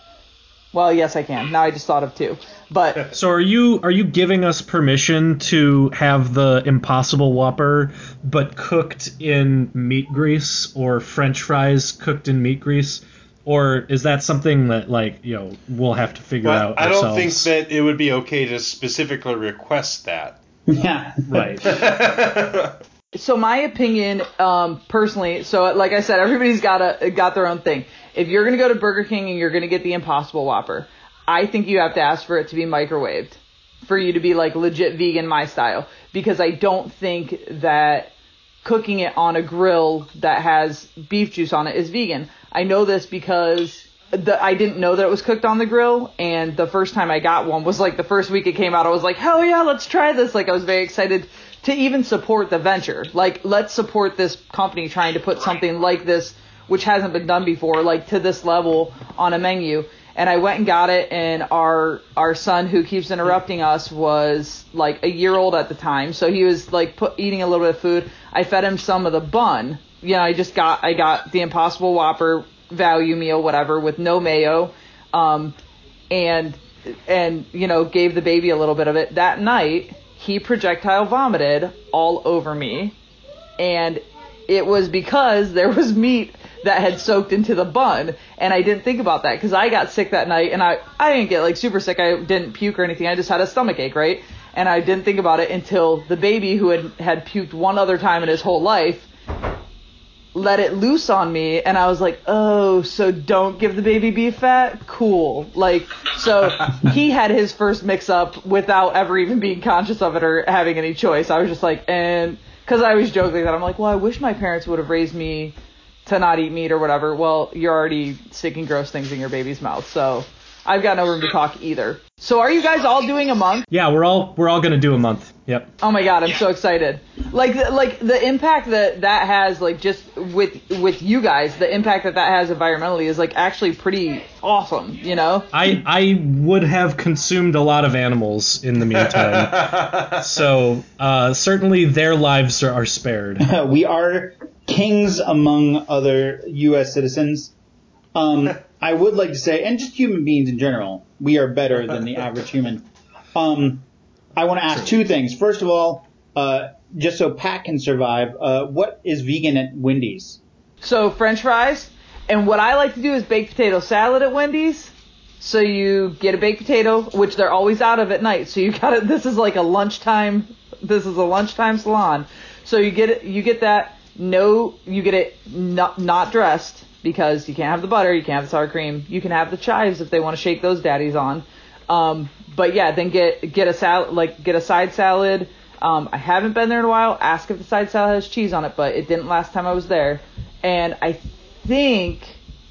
Well, yes, I can. Now I just thought of two. But So are you are you giving us permission to have the Impossible Whopper but cooked in meat grease or French fries cooked in meat grease? Or is that something that like you know we'll have to figure But out I don't think that it would be okay to specifically request that. Yeah. right. So my opinion, um, personally, so like I said, everybody's got a got their own thing. If you're gonna go to Burger King and you're gonna get the Impossible Whopper, I think you have to ask for it to be microwaved, for you to be like legit vegan my style, because I don't think that cooking it on a grill that has beef juice on it is vegan. I know this because the, I didn't know that it was cooked on the grill, and the first time I got one was like the first week it came out. I was like, hell yeah, let's try this! Like I was very excited to even support the venture. Like let's support this company trying to put something like this, which hasn't been done before, like to this level on a menu. And I went and got it, and our our son who keeps interrupting us was like a year old at the time, so he was like put, eating a little bit of food. I fed him some of the bun. You know, I just got I got the Impossible Whopper value meal, whatever, with no mayo, um, and and you know gave the baby a little bit of it. That night, he projectile vomited all over me, and it was because there was meat that had soaked into the bun and I didn't think about that because I got sick that night and I I didn't get like super sick I didn't puke or anything I just had a stomach ache right and I didn't think about it until the baby who had had puked one other time in his whole life let it loose on me and I was like, "Oh, so don't give the baby beef fat? Cool." Like so he had his first mix up without ever even being conscious of it or having any choice. I was just like, and cuz I was joking that I'm like, "Well, I wish my parents would have raised me to not eat meat or whatever." Well, you're already sticking gross things in your baby's mouth. So I've got no room to talk either. So are you guys all doing a month? Yeah, we're all we're all gonna do a month. Yep. Oh my god, I'm so excited. Like the, like the impact that that has like just with with you guys, the impact that that has environmentally is like actually pretty awesome, you know? I I would have consumed a lot of animals in the meantime, so uh, certainly their lives are, are spared. we are kings among other U.S. citizens. Um, I would like to say, and just human beings in general, we are better than the average human. Um, I want to ask two things. First of all, uh, just so Pat can survive, uh, what is vegan at Wendy's? So French fries, and what I like to do is baked potato salad at Wendy's. So you get a baked potato, which they're always out of at night. So you got it. This is like a lunchtime. This is a lunchtime salon. So you get it. You get that. No, you get it not not dressed because you can't have the butter, you can't have the sour cream. You can have the chives if they want to shake those daddies on. Um, but yeah, then get get a salad, like get a side salad. Um, I haven't been there in a while. Ask if the side salad has cheese on it, but it didn't last time I was there. And I think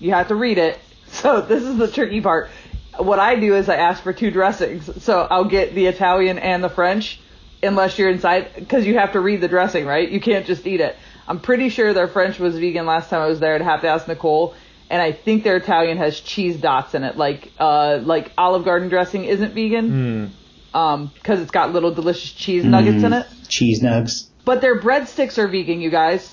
you have to read it. So this is the tricky part. What I do is I ask for two dressings. So I'll get the Italian and the French, unless you're inside, because you have to read the dressing, right? You can't just eat it. I'm pretty sure their French was vegan last time I was there. I'd have to ask Nicole. And I think their Italian has cheese dots in it, like uh, like Olive Garden dressing isn't vegan, um, because it's got little delicious cheese nuggets in it. Cheese nugs. But their breadsticks are vegan, you guys.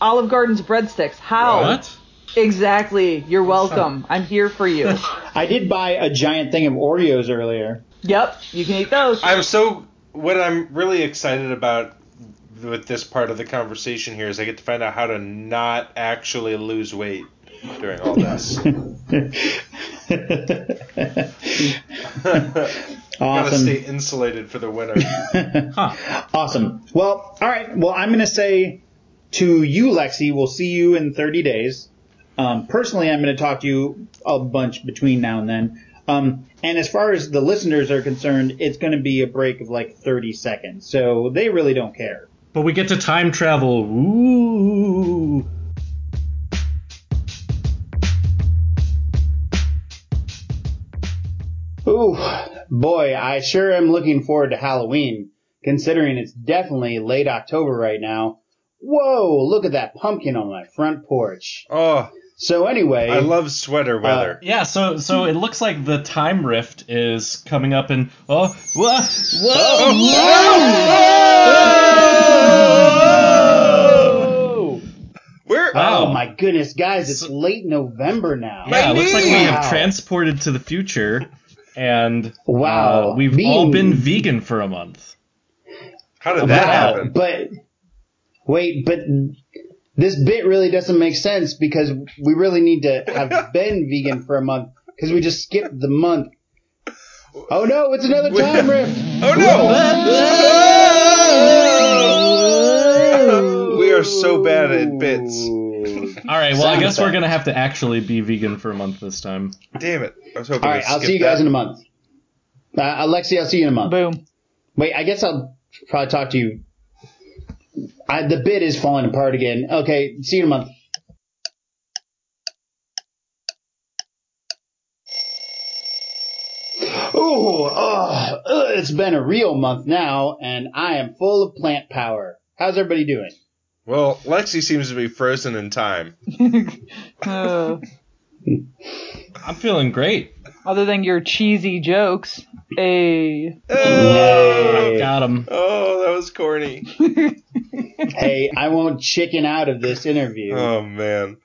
Olive Garden's breadsticks. How? What? Exactly. You're welcome. I'm here for you. I did buy a giant thing of Oreos earlier. yep, you can eat those. I'm so what I'm really excited about with this part of the conversation here is I get to find out how to not actually lose weight during all this. Gotta stay insulated for the winter. Awesome. Well, all right. Well, I'm going to say to you, Lexi, we'll see you in 30 days. Um, personally, I'm going to talk to you a bunch between now and then. Um, and as far as the listeners are concerned, it's going to be a break of like 30 seconds. So they really don't care. But we get to time travel. Ooh. Ooh, boy, I sure am looking forward to Halloween, considering it's definitely late October right now. Whoa, look at that pumpkin on my front porch. Oh, So anyway, I love sweater uh, weather. Yeah, so so it looks like the time rift is coming up and oh whoa whoa oh, oh my goodness, guys, it's late November now. Yeah, it looks like we have Wow. transported to the future and Wow. uh, we've Being- all been vegan for a month. How did that Wow, happen? But wait, but this bit really doesn't make sense because we really need to have been vegan for a month because we just skipped the month. Oh no, it's another time riff. Oh no! we are so bad at bits. All right, well, I guess we're gonna have to actually be vegan for a month this time. Damn it! I was hoping. All right, to I'll see you guys that. in a month. Uh, Alexi, I'll see you in a month. Boom. Wait, I guess I'll probably talk to you. I, the bit is falling apart again. Okay, see you in a month. Ooh, oh, ugh, it's been a real month now, and I am full of plant power. How's everybody doing? Well, Lexi seems to be frozen in time. Uh, I'm feeling great. other than your cheesy jokes, a Yay. Got him. Oh, that was corny. Hey, I won't chicken out of this interview. Oh man.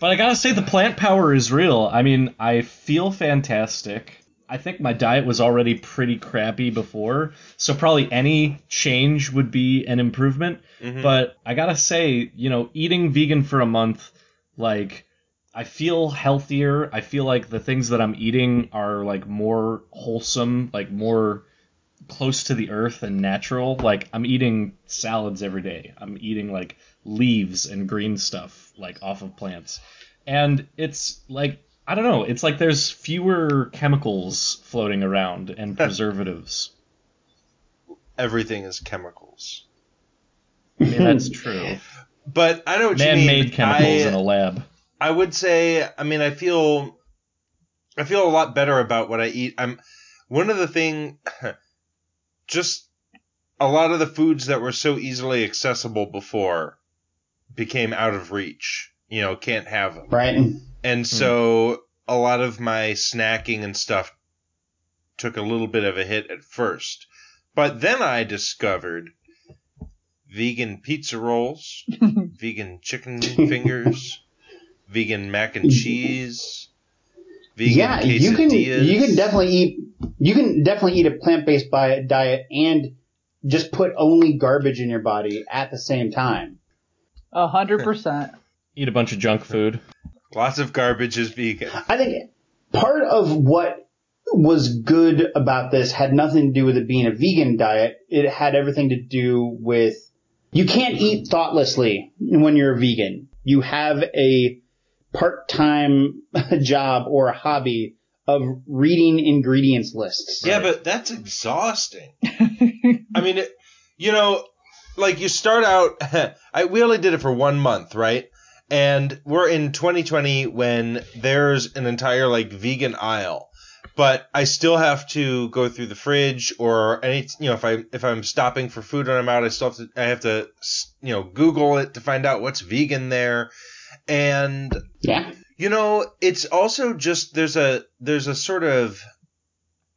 But I gotta say, the plant power is real. I mean, I feel fantastic. I think my diet was already pretty crappy before, so probably any change would be an improvement. Mm-hmm. But I gotta say, you know, eating vegan for a month, like, I feel healthier. I feel like the things that I'm eating are, like, more wholesome, like, more close to the earth and natural. Like, I'm eating salads every day. I'm eating, like, leaves and green stuff, like, off of plants. And it's, like, I don't know, it's like there's fewer chemicals floating around and preservatives. Everything is chemicals. I mean, that's true. But I know what you mean. Man-made chemicals I, in a lab. I would say, I mean, I feel, I feel a lot better about what I eat. I'm one of the thing, just a lot of the foods that were so easily accessible before became out of reach. You know, can't have them. Right? And hmm. so a lot of my snacking and stuff took a little bit of a hit at first. But then I discovered vegan pizza rolls, vegan chicken fingers, vegan mac and cheese, vegan yeah, quesadillas. you can you can definitely eat you can definitely eat a plant based diet and just put only garbage in your body at the same time. a hundred percent. Eat a bunch of junk food. Lots of garbage is vegan. I think part of what was good about this had nothing to do with it being a vegan diet. It had everything to do with you can't eat thoughtlessly when you're a vegan. You have a part-time job or a hobby of reading ingredients lists. Yeah, but that's exhausting. I mean, it, you know, like you start out. I we only did it for one month, right? And we're in 2020 when there's an entire like vegan aisle, but I still have to go through the fridge or any. You know, if I if I'm stopping for food when I'm out, I still have to. I have to you know Google it to find out what's vegan there, and Yeah. you know, it's also just there's a there's a sort of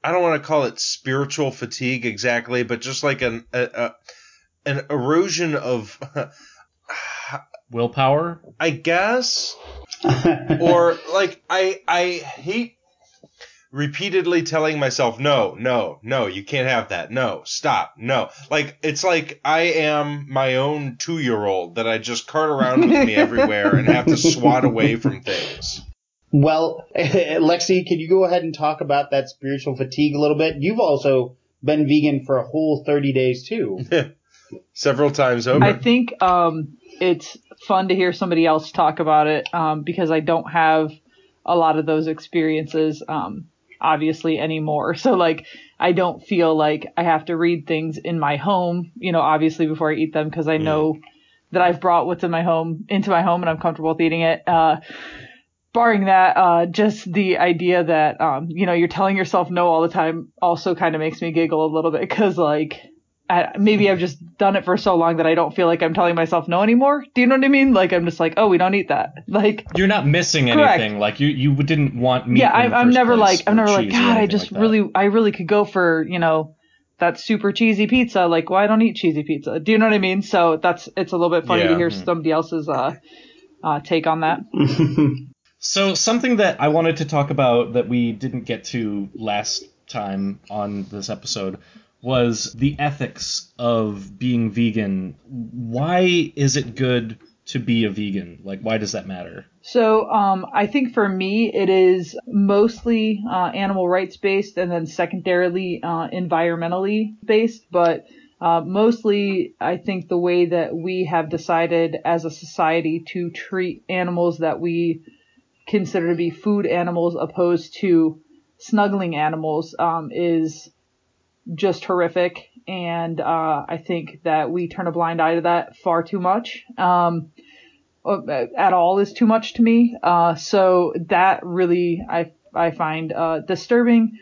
I don't want to call it spiritual fatigue exactly, but just like an a, a, an erosion of Willpower? I guess or like I I hate repeatedly telling myself no, no, no, you can't have that. No, stop. No. Like it's like I am my own 2-year-old that I just cart around with me everywhere and have to swat away from things. Well, Lexi, can you go ahead and talk about that spiritual fatigue a little bit? You've also been vegan for a whole 30 days too. Several times over. I think um, it's fun to hear somebody else talk about it um, because I don't have a lot of those experiences, um, obviously, anymore. So, like, I don't feel like I have to read things in my home, you know, obviously before I eat them because I know that I've brought what's in my home into my home and I'm comfortable with eating it. Uh, barring that, uh, just the idea that, um, you know, you're telling yourself no all the time also kind of makes me giggle a little bit because, like, I, maybe I've just done it for so long that I don't feel like I'm telling myself no anymore. Do you know what I mean? Like I'm just like, oh, we don't eat that. Like, You're not missing Correct. anything. Like you, you didn't want meat. yeah, in I'm, the I'm never place, like, I'm never like, God, I just like really, I really could go for, you know, that super cheesy pizza. Like, well, I don't eat cheesy pizza. Do you know what I mean? So that's, it's a little bit funny Yeah. to hear somebody else's uh, uh, take on that. So something that I wanted to talk about that we didn't get to last time on this episode was the ethics of being vegan. Why is it good to be a vegan? Like, why does that matter? So um, I think for me, it is mostly uh, animal rights based and then secondarily uh, environmentally based. But uh, mostly, I think the way that we have decided as a society to treat animals that we consider to be food animals opposed to snuggling animals um, is just horrific. And uh, I think that we turn a blind eye to that far too much. Um, at all is too much to me. Uh, so that really I I find uh, disturbing.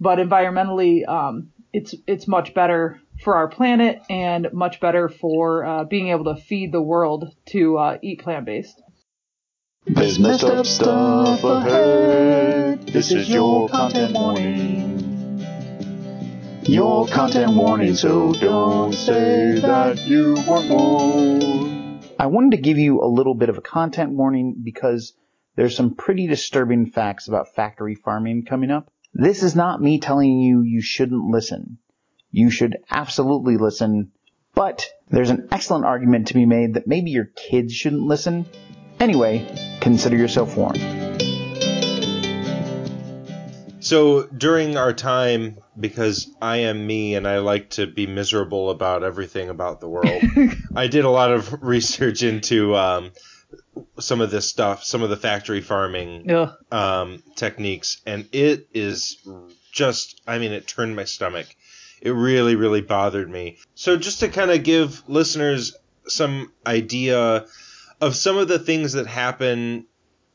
But environmentally, um, it's it's much better for our planet and much better for uh, being able to feed the world to uh, eat plant based. There's messed up stuff ahead. This is your content warning. Your content warning, so don't say that you weren't warned. I wanted to give you a little bit of a content warning because there's some pretty disturbing facts about factory farming coming up. This is not me telling you you shouldn't listen. You should absolutely listen, but there's an excellent argument to be made that maybe your kids shouldn't listen. Anyway, consider yourself warned. So during our time, because I am me and I like to be miserable about everything about the world, I did a lot of research into um, some of this stuff, some of the factory farming Ugh. um, techniques, and it is just, I mean, it turned my stomach. It really, really bothered me. So just to kind of give listeners some idea of some of the things that happen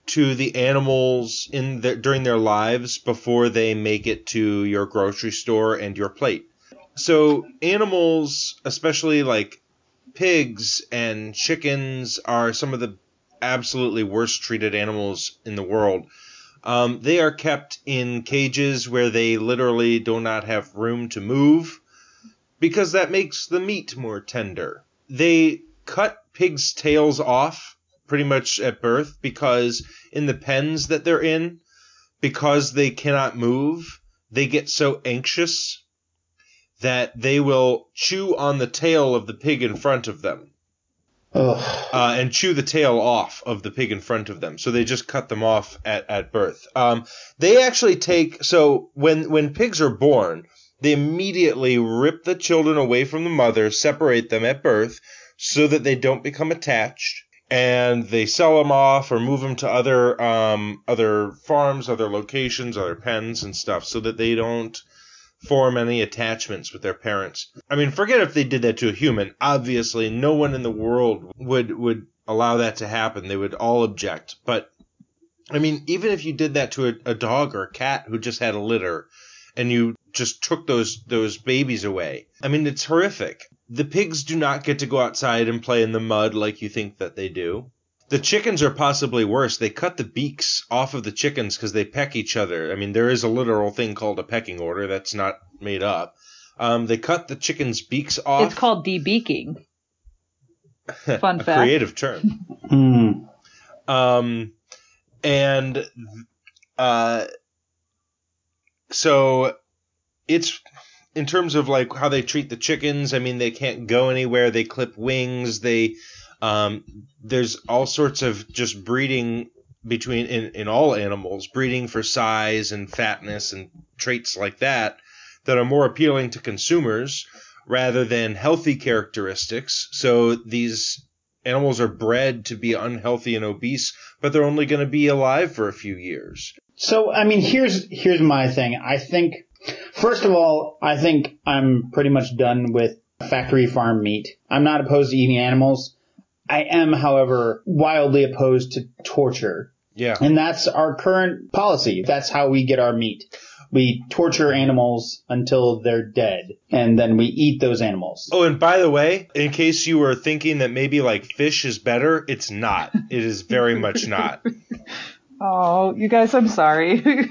to the animals in their, during their lives before they make it to your grocery store and your plate. So animals, especially like pigs and chickens, are some of the absolutely worst treated animals in the world. Um, they are kept in cages where they literally do not have room to move because that makes the meat more tender. They cut pigs' tails off pretty much at birth because in the pens that they're in, because they cannot move, they get so anxious that they will chew on the tail of the pig in front of them. Uh, and chew the tail off of the pig in front of them. So they just cut them off at, at birth. Um, they actually take, so when, when pigs are born, they immediately rip the children away from the mother, separate them at birth so that they don't become attached and they sell them off or move them to other um, other farms, other locations, other pens and stuff, so that they don't form any attachments with their parents. I mean, forget if they did that to a human. Obviously, no one in the world would would allow that to happen. They would all object. But I mean, even if you did that to a, a dog or a cat who just had a litter, and you just took those those babies away. I mean, it's horrific. The pigs do not get to go outside and play in the mud like you think that they do. The chickens are possibly worse. They cut the beaks off of the chickens because they peck each other. I mean, there is a literal thing called a pecking order. That's not made up. Um, they cut the chickens' beaks off. It's called debeaking. Fun a fact. creative term. Hmm. Um, and uh, so it's in terms of like how they treat the chickens. I mean, they can't go anywhere. They clip wings. They um, there's all sorts of just breeding between in, in all animals, breeding for size and fatness and traits like that that are more appealing to consumers rather than healthy characteristics. So these animals are bred to be unhealthy and obese, but they're only going to be alive for a few years. So, I mean, here's here's my thing. I think, first of all, I think I'm pretty much done with factory farm meat. I'm not opposed to eating animals. I am, however, wildly opposed to torture. Yeah. And that's our current policy. That's how we get our meat. We torture animals until they're dead, and then we eat those animals. Oh, and by the way, in case you were thinking that maybe like fish is better, it's not. It is very much not. Oh, you guys, I'm sorry.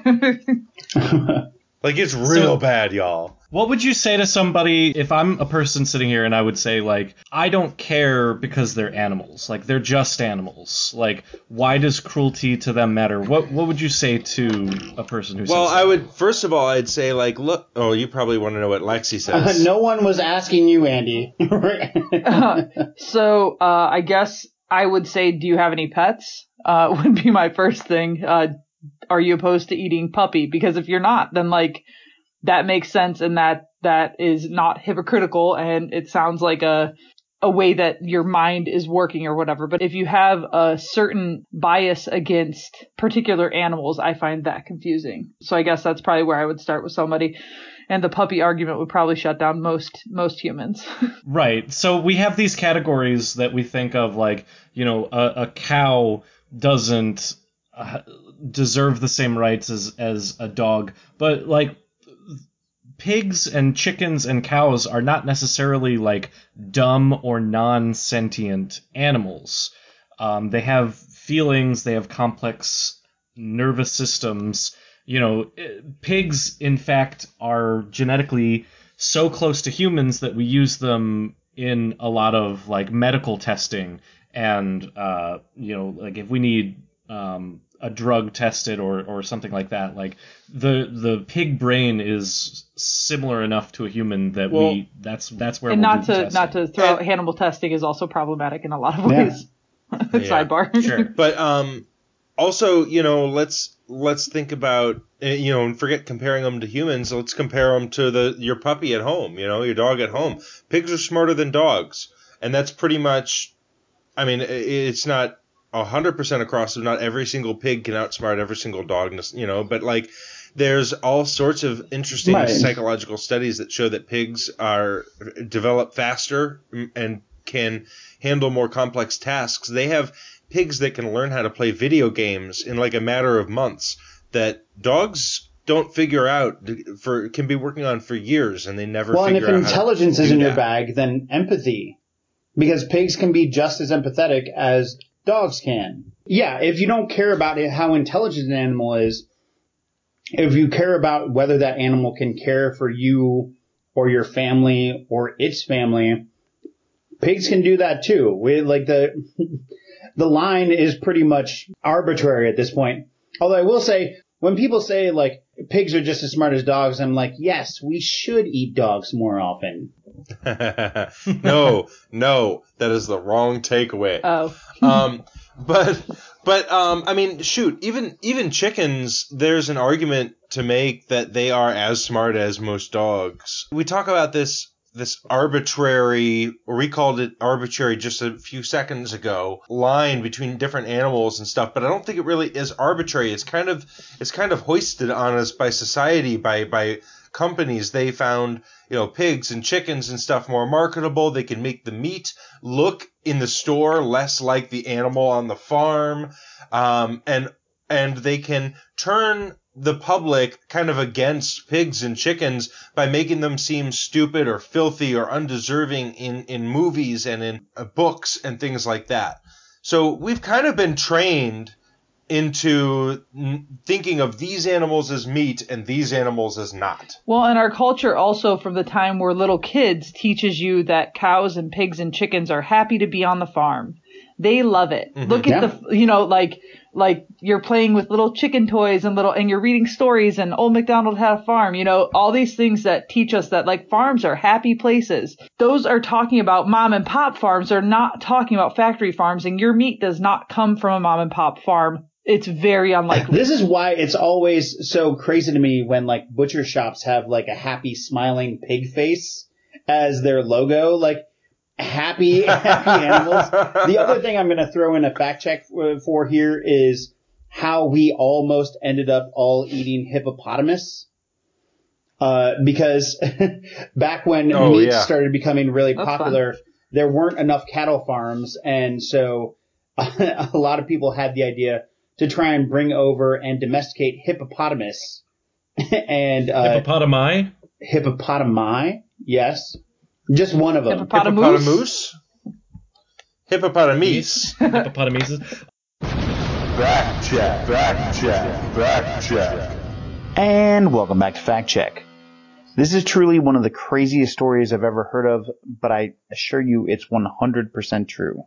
Like it's real So- bad, y'all. What would you say to somebody if I'm a person sitting here and I would say like I don't care because they're animals, like they're just animals. Like why does cruelty to them matter? What what would you say to a person who says Well, says I would first of all, I'd say like, look. Oh, you probably want to know what Lexi says. no one was asking you, Andy. so uh, I guess I would say, do you have any pets? Uh, would be my first thing. Are you opposed to eating puppy? Because if you're not, then like that makes sense and that that is not hypocritical and it sounds like a a way that your mind is working or whatever. But if you have a certain bias against particular animals, I find that confusing. So I guess that's probably where I would start with somebody. And the puppy argument would probably shut down most most humans. Right. So we have these categories that we think of like, you know, a, a cow doesn't uh, deserve the same rights as as a dog, but like pigs and chickens and cows are not necessarily like dumb or non-sentient animals. Um, they have feelings, they have complex nervous systems. You know, eh, pigs, in fact, are genetically so close to humans that we use them in a lot of like medical testing and uh, you know like if we need um, a drug tested or, or something like that like the the pig brain is similar enough to a human that Well- we that's that's where and we'll not to testing. not to throw out animal testing is also problematic in a lot of Yeah. ways. Sidebar. Sure. But um, also, you know, let's let's think about uh, you know, and forget comparing them to humans. Let's compare them to the your puppy at home. You know, your dog at home. Pigs are smarter than dogs, and that's pretty much. I mean, it's not hundred percent across. Not every single pig can outsmart every single dog. You know, but like. There's all sorts of interesting Right. psychological studies that show that pigs are develop faster and can handle more complex tasks. They have pigs that can learn how to play video games in like a matter of months that dogs don't figure out for can be working on for years and they never Well, and figure if out how to intelligence is in your bag, then empathy. Because pigs can be just as empathetic as dogs can. Yeah, if you don't care about it, how intelligent an animal is, if you care about whether that animal can care for you or your family or its family, pigs can do that too. We like the the line is pretty much arbitrary at this point. Although I will say, when people say like pigs are just as smart as dogs, I'm like, yes, we should eat dogs more often. no, no, that is the wrong takeaway. Oh. um, but but um, I mean, shoot, even even chickens, there's an argument to make that they are as smart as most dogs. We talk about this this arbitrary, or we called it arbitrary just a few seconds ago, line between different animals and stuff. But I don't think it really is arbitrary. It's kind of it's kind of hoisted on us by society, by by companies. They found you know pigs and chickens and stuff more marketable. They can make the meat look in the store less like the animal on the farm, um, and and they can turn the public kind of against pigs and chickens by making them seem stupid or filthy or undeserving in in movies and in uh, books and things like that. So we've kind of been trained into n- thinking of these animals as meat and these animals as not. Well, and our culture also from the time we're little kids teaches you that cows and pigs and chickens are happy to be on the farm. They love it. Mm-hmm. Look at the, you know, like, like you're playing with little chicken toys and little, and you're reading stories and old MacDonald had a farm, you know, all these things that teach us that like farms are happy places. Those are talking about mom and pop farms. They're not talking about factory farms and your meat does not come from a mom and pop farm. It's very unlikely. This is why it's always so crazy to me when like butcher shops have like a happy smiling pig face as their logo. Like happy, happy animals. The other thing I'm going to throw in a fact check for, for here is how we almost ended up all eating hippopotamus. Uh, because back when Oh, meat yeah. started becoming really That's popular, there weren't enough cattle farms, and so a lot of people had the idea to try and bring over and domesticate hippopotamus and uh, Hippopotami. hippopotami. Yes, just one of them. Hippopotamus? Hippopotamus? Hippopotamus. Hippopotamuses. Fact check, fact check, fact check. And welcome back to Fact Check. This is truly one of the craziest stories I've ever heard of, but I assure you it's 100% true.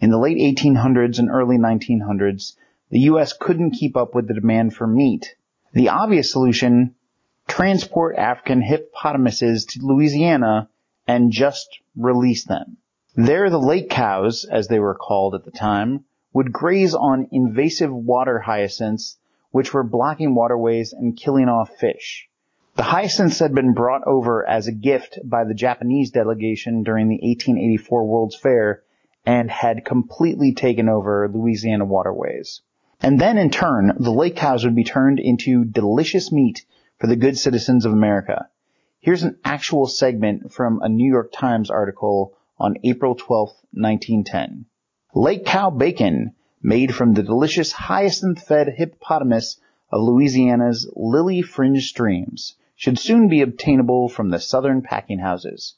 In the late 1800s and early 1900s, the US couldn't keep up with the demand for meat. The obvious solution, transport African hippopotamuses to Louisiana and just release them. There, the lake cows, as they were called at the time, would graze on invasive water hyacinths, which were blocking waterways and killing off fish. The hyacinths had been brought over as a gift by the Japanese delegation during the 1884 World's Fair and had completely taken over Louisiana waterways. And then in turn, the lake cows would be turned into delicious meat for the good citizens of America. Here's an actual segment from a New York Times article on April 12, 1910. Lake cow bacon, made from the delicious hyacinth-fed hippopotamus of Louisiana's lily-fringed streams, should soon be obtainable from the southern packing houses.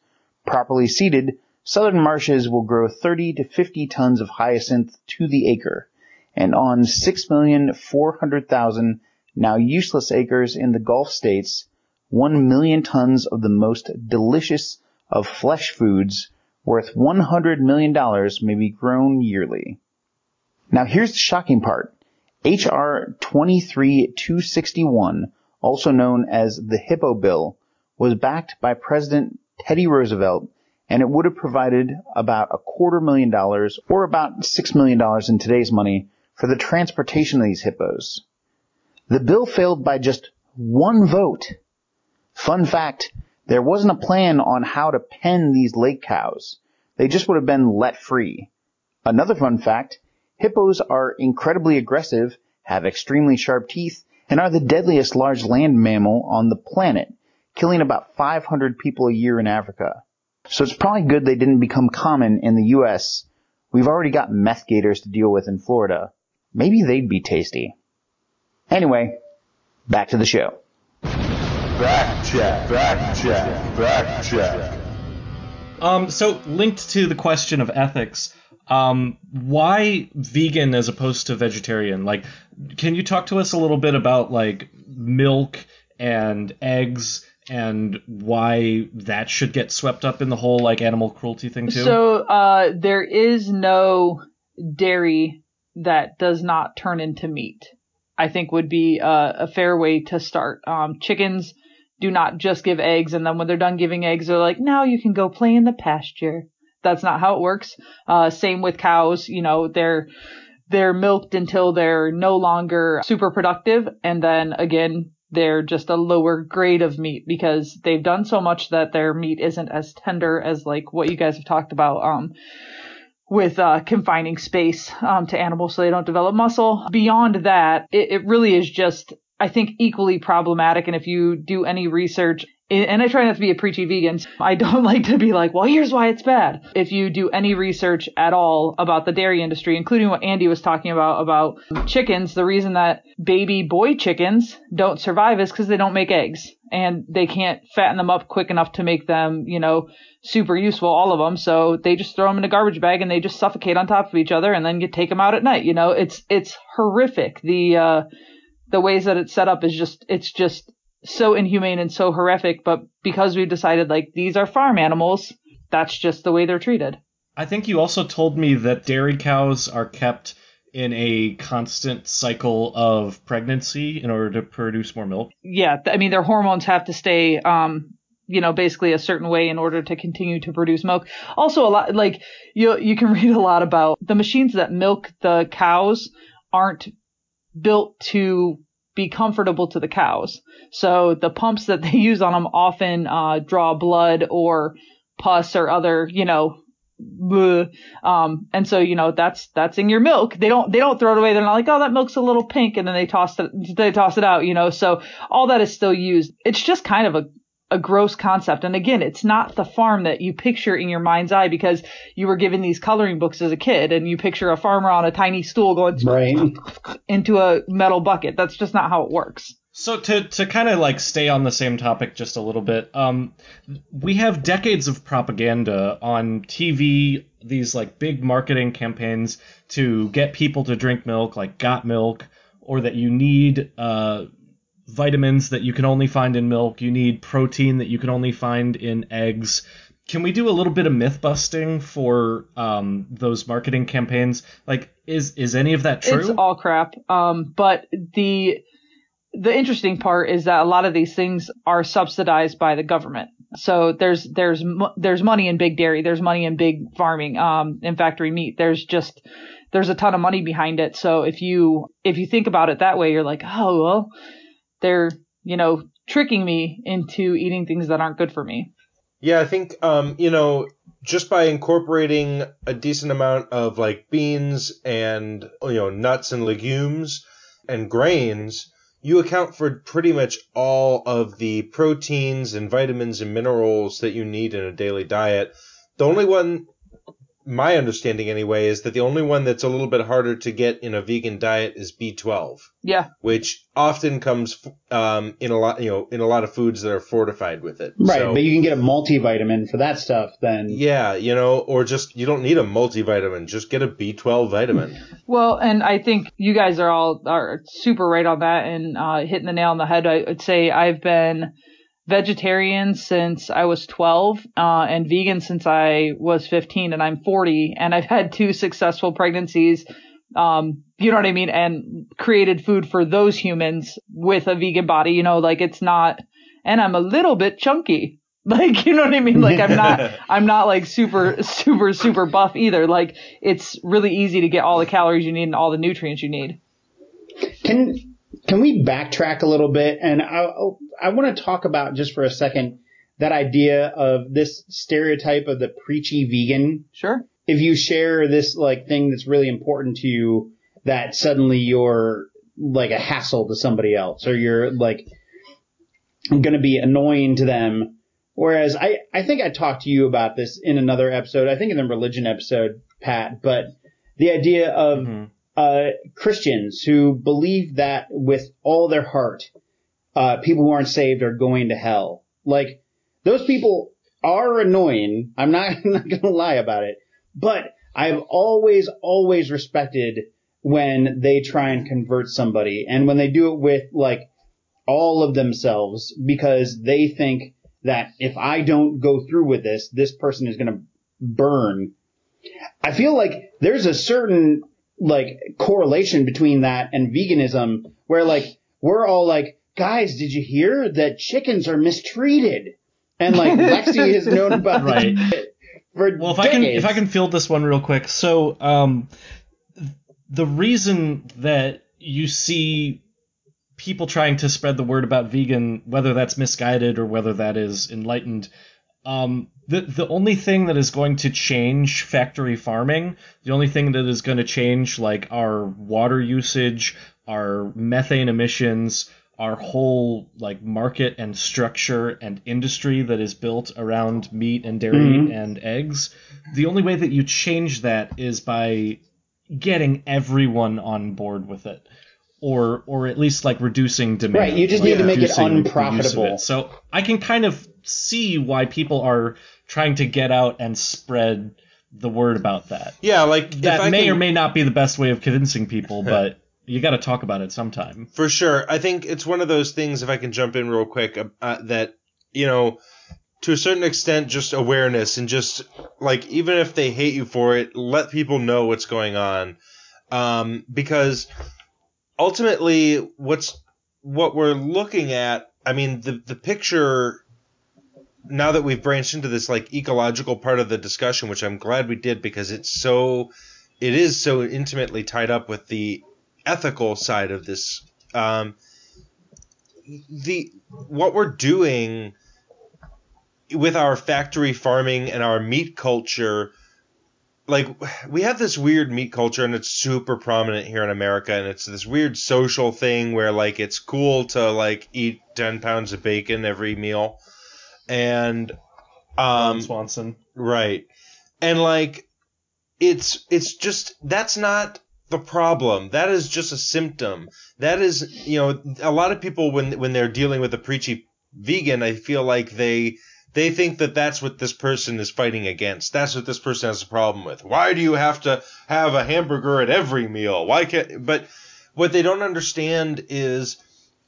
Properly seeded, southern marshes will grow 30 to 50 tons of hyacinth to the acre, and on 6,400,000 now useless acres in the Gulf states, 1 million tons of the most delicious of flesh foods worth $100 million may be grown yearly. Now here's the shocking part. H.R. 23261, also known as the Hippo Bill, was backed by President Teddy Roosevelt and it would have provided about a quarter million dollars or about six million dollars in today's money for the transportation of these hippos. The bill failed by just one vote. Fun fact, there wasn't a plan on how to pen these lake cows. They just would have been let free. Another fun fact, hippos are incredibly aggressive, have extremely sharp teeth, and are the deadliest large land mammal on the planet, killing about 500 people a year in Africa. So it's probably good they didn't become common in the US. We've already got meth gators to deal with in Florida. Maybe they'd be tasty. Anyway, back to the show. Back check, back check, back check. Um, so linked to the question of ethics, um, why vegan as opposed to vegetarian? Like, can you talk to us a little bit about like milk and eggs and why that should get swept up in the whole like animal cruelty thing too? So uh, there is no dairy that does not turn into meat. I think would be a, a fair way to start. Um, chickens do not just give eggs, and then when they're done giving eggs, they're like, now you can go play in the pasture. That's not how it works. Uh, same with cows. You know, they're they're milked until they're no longer super productive, and then again they're just a lower grade of meat because they've done so much that their meat isn't as tender as like what you guys have talked about. Um, with uh, confining space um, to animals so they don't develop muscle. Beyond that, it, it really is just, I think, equally problematic. And if you do any research, and I try not to be a preachy vegan, I don't like to be like, well, here's why it's bad. If you do any research at all about the dairy industry, including what Andy was talking about, about chickens, the reason that baby boy chickens don't survive is because they don't make eggs and they can't fatten them up quick enough to make them, you know, super useful, all of them. So they just throw them in a garbage bag and they just suffocate on top of each other and then you take them out at night. You know, it's, it's horrific. The, uh, the ways that it's set up is just, it's just so inhumane and so horrific. But because we've decided like these are farm animals, that's just the way they're treated. I think you also told me that dairy cows are kept in a constant cycle of pregnancy in order to produce more milk. Yeah, I mean their hormones have to stay um you know basically a certain way in order to continue to produce milk. Also a lot like you you can read a lot about the machines that milk the cows aren't built to be comfortable to the cows. So the pumps that they use on them often uh, draw blood or pus or other, you know, bleh. um, and so you know that's that's in your milk. They don't they don't throw it away. They're not like oh that milk's a little pink and then they toss it they toss it out. You know, so all that is still used. It's just kind of a a gross concept. And again, it's not the farm that you picture in your mind's eye because you were given these coloring books as a kid and you picture a farmer on a tiny stool going Right. into a metal bucket. That's just not how it works. So to to kind of like stay on the same topic just a little bit, um, we have decades of propaganda on TV, these like big marketing campaigns to get people to drink milk, like Got Milk, or that you need uh, vitamins that you can only find in milk, you need protein that you can only find in eggs. Can we do a little bit of myth busting for um, those marketing campaigns? Like, is is any of that true? It's all crap. Um, but the the interesting part is that a lot of these things are subsidized by the government. So there's there's there's money in big dairy. There's money in big farming, um, in factory meat. There's just there's a ton of money behind it. So if you if you think about it that way, you're like, oh well, they're you know tricking me into eating things that aren't good for me. Yeah, I think um, you know, just by incorporating a decent amount of like beans and you know nuts and legumes and grains, you account for pretty much all of the proteins and vitamins and minerals that you need in a daily diet. The only one my understanding anyway is that the only one that's a little bit harder to get in a vegan diet is B12, Yeah, which often comes um, in a lot, you know, in a lot of foods that are fortified with it. Right, So- but you can get a multivitamin for that stuff. Then Yeah, you know, or just you don't need a multivitamin, just get a B12 vitamin. Well, and I think you guys are all are super right on that and uh, hitting the nail on the head. I would say I've been vegetarian since I was 12 uh, and vegan since I was 15, and I'm 40, and I've had two successful pregnancies. Um, you know what I mean? And created food for those humans with a vegan body. You know, like it's not, and I'm a little bit chunky. Like, you know what I mean? Like I'm not, I'm not like super, super, super buff either. Like it's really easy to get all the calories you need and all the nutrients you need. Can can we backtrack a little bit? And I I want to talk about just for a second that idea of this stereotype of the preachy vegan. Sure. If you share this like thing that's really important to you, that suddenly you're like a hassle to somebody else, or you're like going to be annoying to them. Whereas I, I think I talked to you about this in another episode, I think in the religion episode, Pat, but the idea of mm-hmm. Uh, Christians who believe that with all their heart, uh, people who aren't saved are going to hell. Like, those people are annoying. I'm not, I'm not gonna lie about it. But I've always, always respected when they try and convert somebody and when they do it with like all of themselves because they think that if I don't go through with this, this person is gonna burn. I feel like there's a certain like correlation between that and veganism where like we're all like, guys, did you hear that chickens are mistreated? And like Lexi has known about Right. it for Well, if I can if I can field this one real quick. So, um, the reason that you see people trying to spread the word about vegan, whether that's misguided or whether that is enlightened, um, the the only thing that is going to change factory farming, the only thing that is going to change like our water usage, our methane emissions, our whole like market and structure and industry that is built around meat and dairy Mhm. and eggs, the only way that you change that is by getting everyone on board with it. Or, or at least like reducing demand. Right, you just like need to make it reducing the use of unprofitable. it. So I can kind of see why people are trying to get out and spread the word about that. Yeah, like That may can- or may not be the best way of convincing people, but you got to talk about it sometime. For sure. I think it's one of those things, if I can jump in real quick, uh, that, you know, to a certain extent, just awareness and just, like, even if they hate you for it, let people know what's going on. Um, because ultimately, what's, what we're looking at, I mean, the, the picture, now that we've branched into this, like, ecological part of the discussion, which I'm glad we did because it's so, it is so intimately tied up with the ethical side of this. Um, the what we're doing with our factory farming and our meat culture, like we have this weird meat culture and it's super prominent here in America and it's this weird social thing where like it's cool to like eat ten pounds of bacon every meal, and um, Swanson. Right. And like it's it's just that's not the problem. That is just a symptom. That is, you know, a lot of people when when they're dealing with a preachy vegan, I feel like they they think that that's what this person is fighting against. That's what this person has a problem with. Why do you have to have a hamburger at every meal? Why can't but what they don't understand is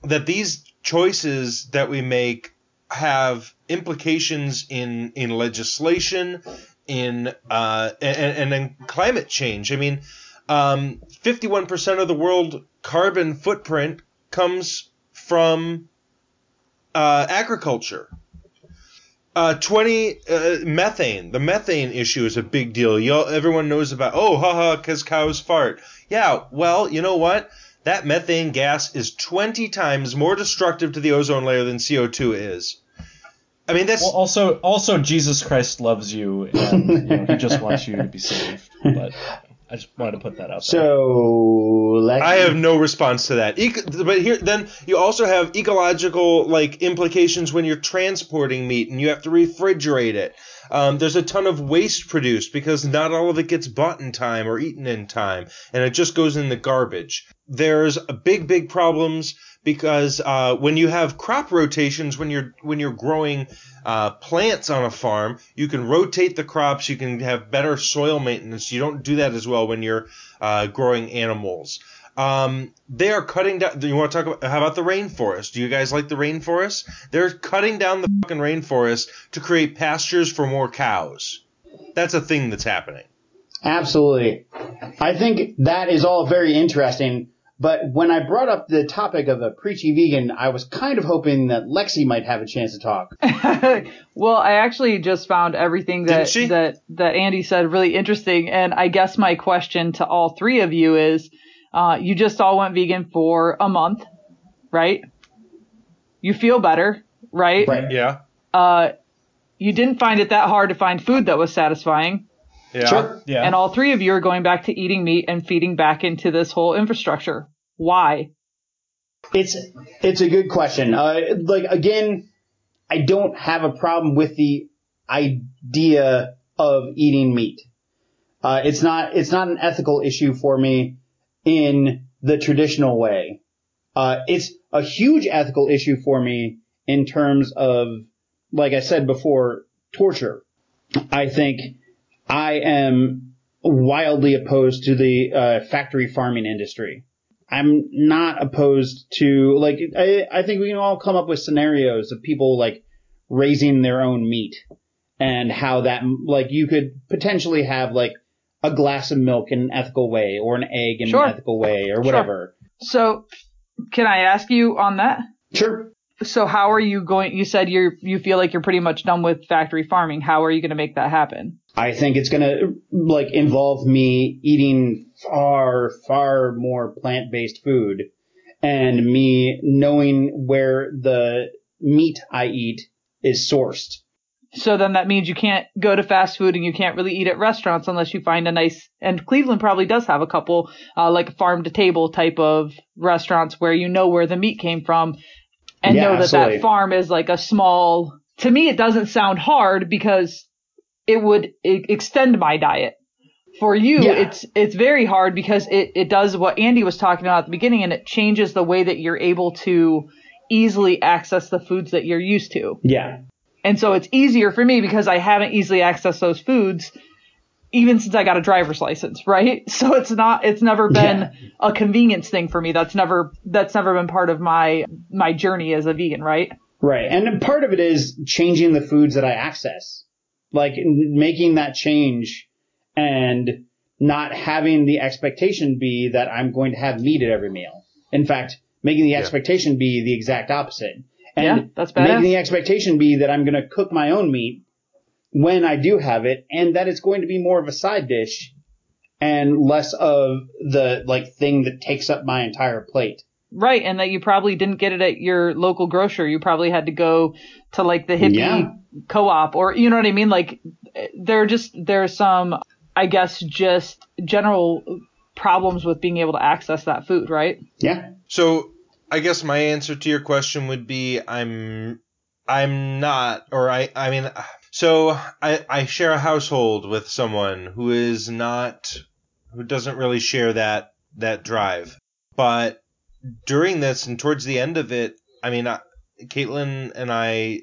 that these choices that we make have implications in in legislation, in uh, and, and in climate change. I mean, um, 51% of the world carbon footprint comes from uh, agriculture. Uh, 20 uh, methane. The methane issue is a big deal. Y'all, everyone knows about, oh, haha, because cows fart. Yeah, well, you know what? That methane gas is 20 times more destructive to the ozone layer than CO2 is. I mean, that's. Well, also, also Jesus Christ loves you, and you know, he just wants you to be saved. But I just wanted to put that out there. So let's. I have no response to that. Eco- but here, then you also have ecological like implications when you're transporting meat and you have to refrigerate it. Um, there's a ton of waste produced because not all of it gets bought in time or eaten in time, and it just goes in the garbage. There's a big, big problems because uh, when you have crop rotations, when you're when you're growing uh, plants on a farm, you can rotate the crops. You can have better soil maintenance. You don't do that as well when you're uh, growing animals. Um, they are cutting down. Do You want to talk about how about the rainforest? Do you guys like the rainforest? They're cutting down the fucking rainforest to create pastures for more cows. That's a thing that's happening. Absolutely. I think that is all very interesting. But when I brought up the topic of a preachy vegan, I was kind of hoping that Lexi might have a chance to talk. well, I actually just found everything that that that Andy said really interesting, and I guess my question to all three of you is, uh, you just all went vegan for a month, right? You feel better, right? Right. Yeah. Uh, you didn't find it that hard to find food that was satisfying. Yeah. Sure. Yeah. And all three of you are going back to eating meat and feeding back into this whole infrastructure. Why? It's it's a good question. Uh, like again, I don't have a problem with the idea of eating meat. Uh, it's not it's not an ethical issue for me in the traditional way. Uh, it's a huge ethical issue for me in terms of, like I said before, torture. I think I am wildly opposed to the uh, factory farming industry. I'm not opposed to like I, I think we can all come up with scenarios of people like raising their own meat and how that like you could potentially have like a glass of milk in an ethical way or an egg in Sure. an ethical way or whatever. Sure. So, can I ask you on that? Sure. So, how are you going? You said you're you feel like you're pretty much done with factory farming. How are you going to make that happen? I think it's gonna like involve me eating far, far more plant-based food and me knowing where the meat I eat is sourced. So then that means you can't go to fast food and you can't really eat at restaurants unless you find a nice. And Cleveland probably does have a couple uh, like farm to table type of restaurants where you know where the meat came from and Yeah, know that absolutely. that farm is like a small. To me, it doesn't sound hard because it would e- extend my diet. For you, Yeah. it's it's very hard because it it does what Andy was talking about at the beginning, and it changes the way that you're able to easily access the foods that you're used to. Yeah. And so it's easier for me because I haven't easily accessed those foods even since I got a driver's license, right? So it's not it's never been Yeah. a convenience thing for me. That's never that's never been part of my my journey as a vegan, right? Right. And part of it is changing the foods that I access. Like making that change and not having the expectation be that I'm going to have meat at every meal. In fact, making the expectation be the exact opposite. And Yeah, that's bad. making the expectation be that I'm going to cook my own meat when I do have it and that it's going to be more of a side dish and less of the like thing that takes up my entire plate. Right, and that you probably didn't get it at your local grocer. You probably had to go to like the hippie Yeah. co-op or you know what I mean? Like there are just there's some I guess just general problems with being able to access that food, right? Yeah. So I guess my answer to your question would be I'm I'm not or I I mean so I I share a household with someone who is not who doesn't really share that that drive. But during this and towards the end of it, I mean I, Caitlin and I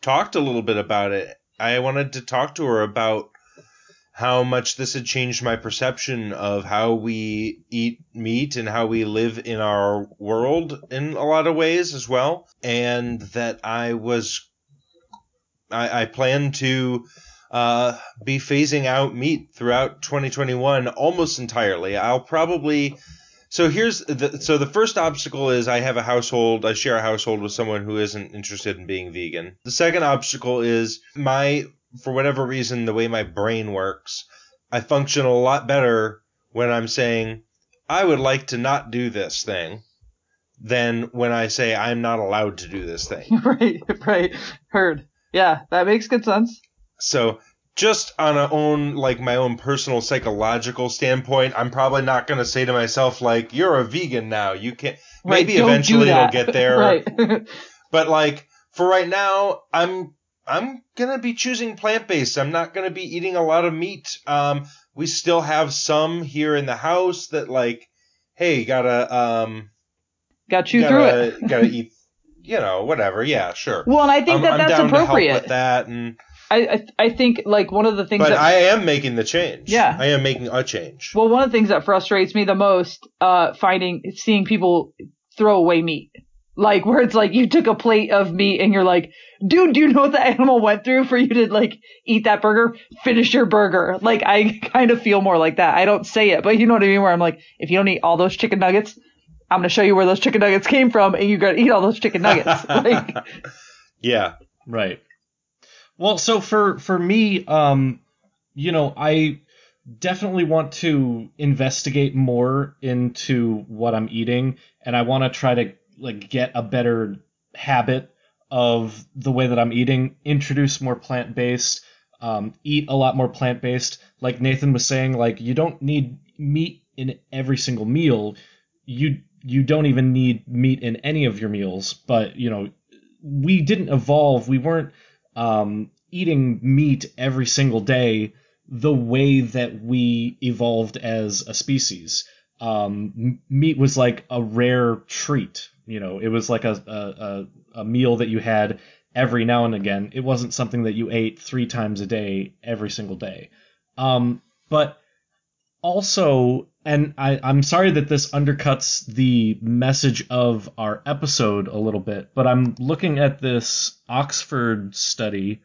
talked a little bit about it. I wanted to talk to her about how much this had changed my perception of how we eat meat and how we live in our world in a lot of ways as well. And that I was, I, I plan to uh, be phasing out meat throughout 2021 almost entirely. I'll probably So here's the so the first obstacle is I have a household, I share a household with someone who isn't interested in being vegan. The second obstacle is my for whatever reason the way my brain works, I function a lot better when I'm saying I would like to not do this thing than when I say I'm not allowed to do this thing. right, right. Heard. Yeah, that makes good sense. So just on a own like my own personal psychological standpoint, I'm probably not going to say to myself like you're a vegan now. You can't Right, maybe eventually it'll get there. right. But like for right now, I'm I'm gonna be choosing plant based. I'm not gonna be eating a lot of meat. Um, we still have some here in the house that like, hey, gotta um, Got chew through gotta it. gotta eat, you know, whatever. Yeah, sure. Well, and I think I'm, that I'm that's to appropriate. with that, and I, I I think like one of the things but that I am making the change. Yeah. I am making a change. well one of the things that frustrates me the most uh finding seeing people throw away meat like where it's like you took a plate of meat and you're like dude do you know what the animal went through for you to like eat that burger finish your burger like i kind of feel more like that i don't say it but you know what i mean where i'm like if you don't eat all those chicken nuggets i'm going to show you where those chicken nuggets came from and you got to eat all those chicken nuggets like yeah. Right. Well, so for for me, um, you know, I definitely want to investigate more into what I'm eating, and I want to try to like get a better habit of the way that I'm eating. Introduce more plant based. Um, eat a lot more plant based. Like Nathan was saying, like you don't need meat in every single meal. You you don't even need meat in any of your meals, but you know we didn't evolve. We weren't um, eating meat every single day the way that we evolved as a species. Um, meat was like a rare treat. You know, it was like a, a, a, a meal that you had every now and again. It wasn't something that you ate three times a day every single day. Um, but also, and I, I'm sorry that this undercuts the message of our episode a little bit, but I'm looking at this Oxford study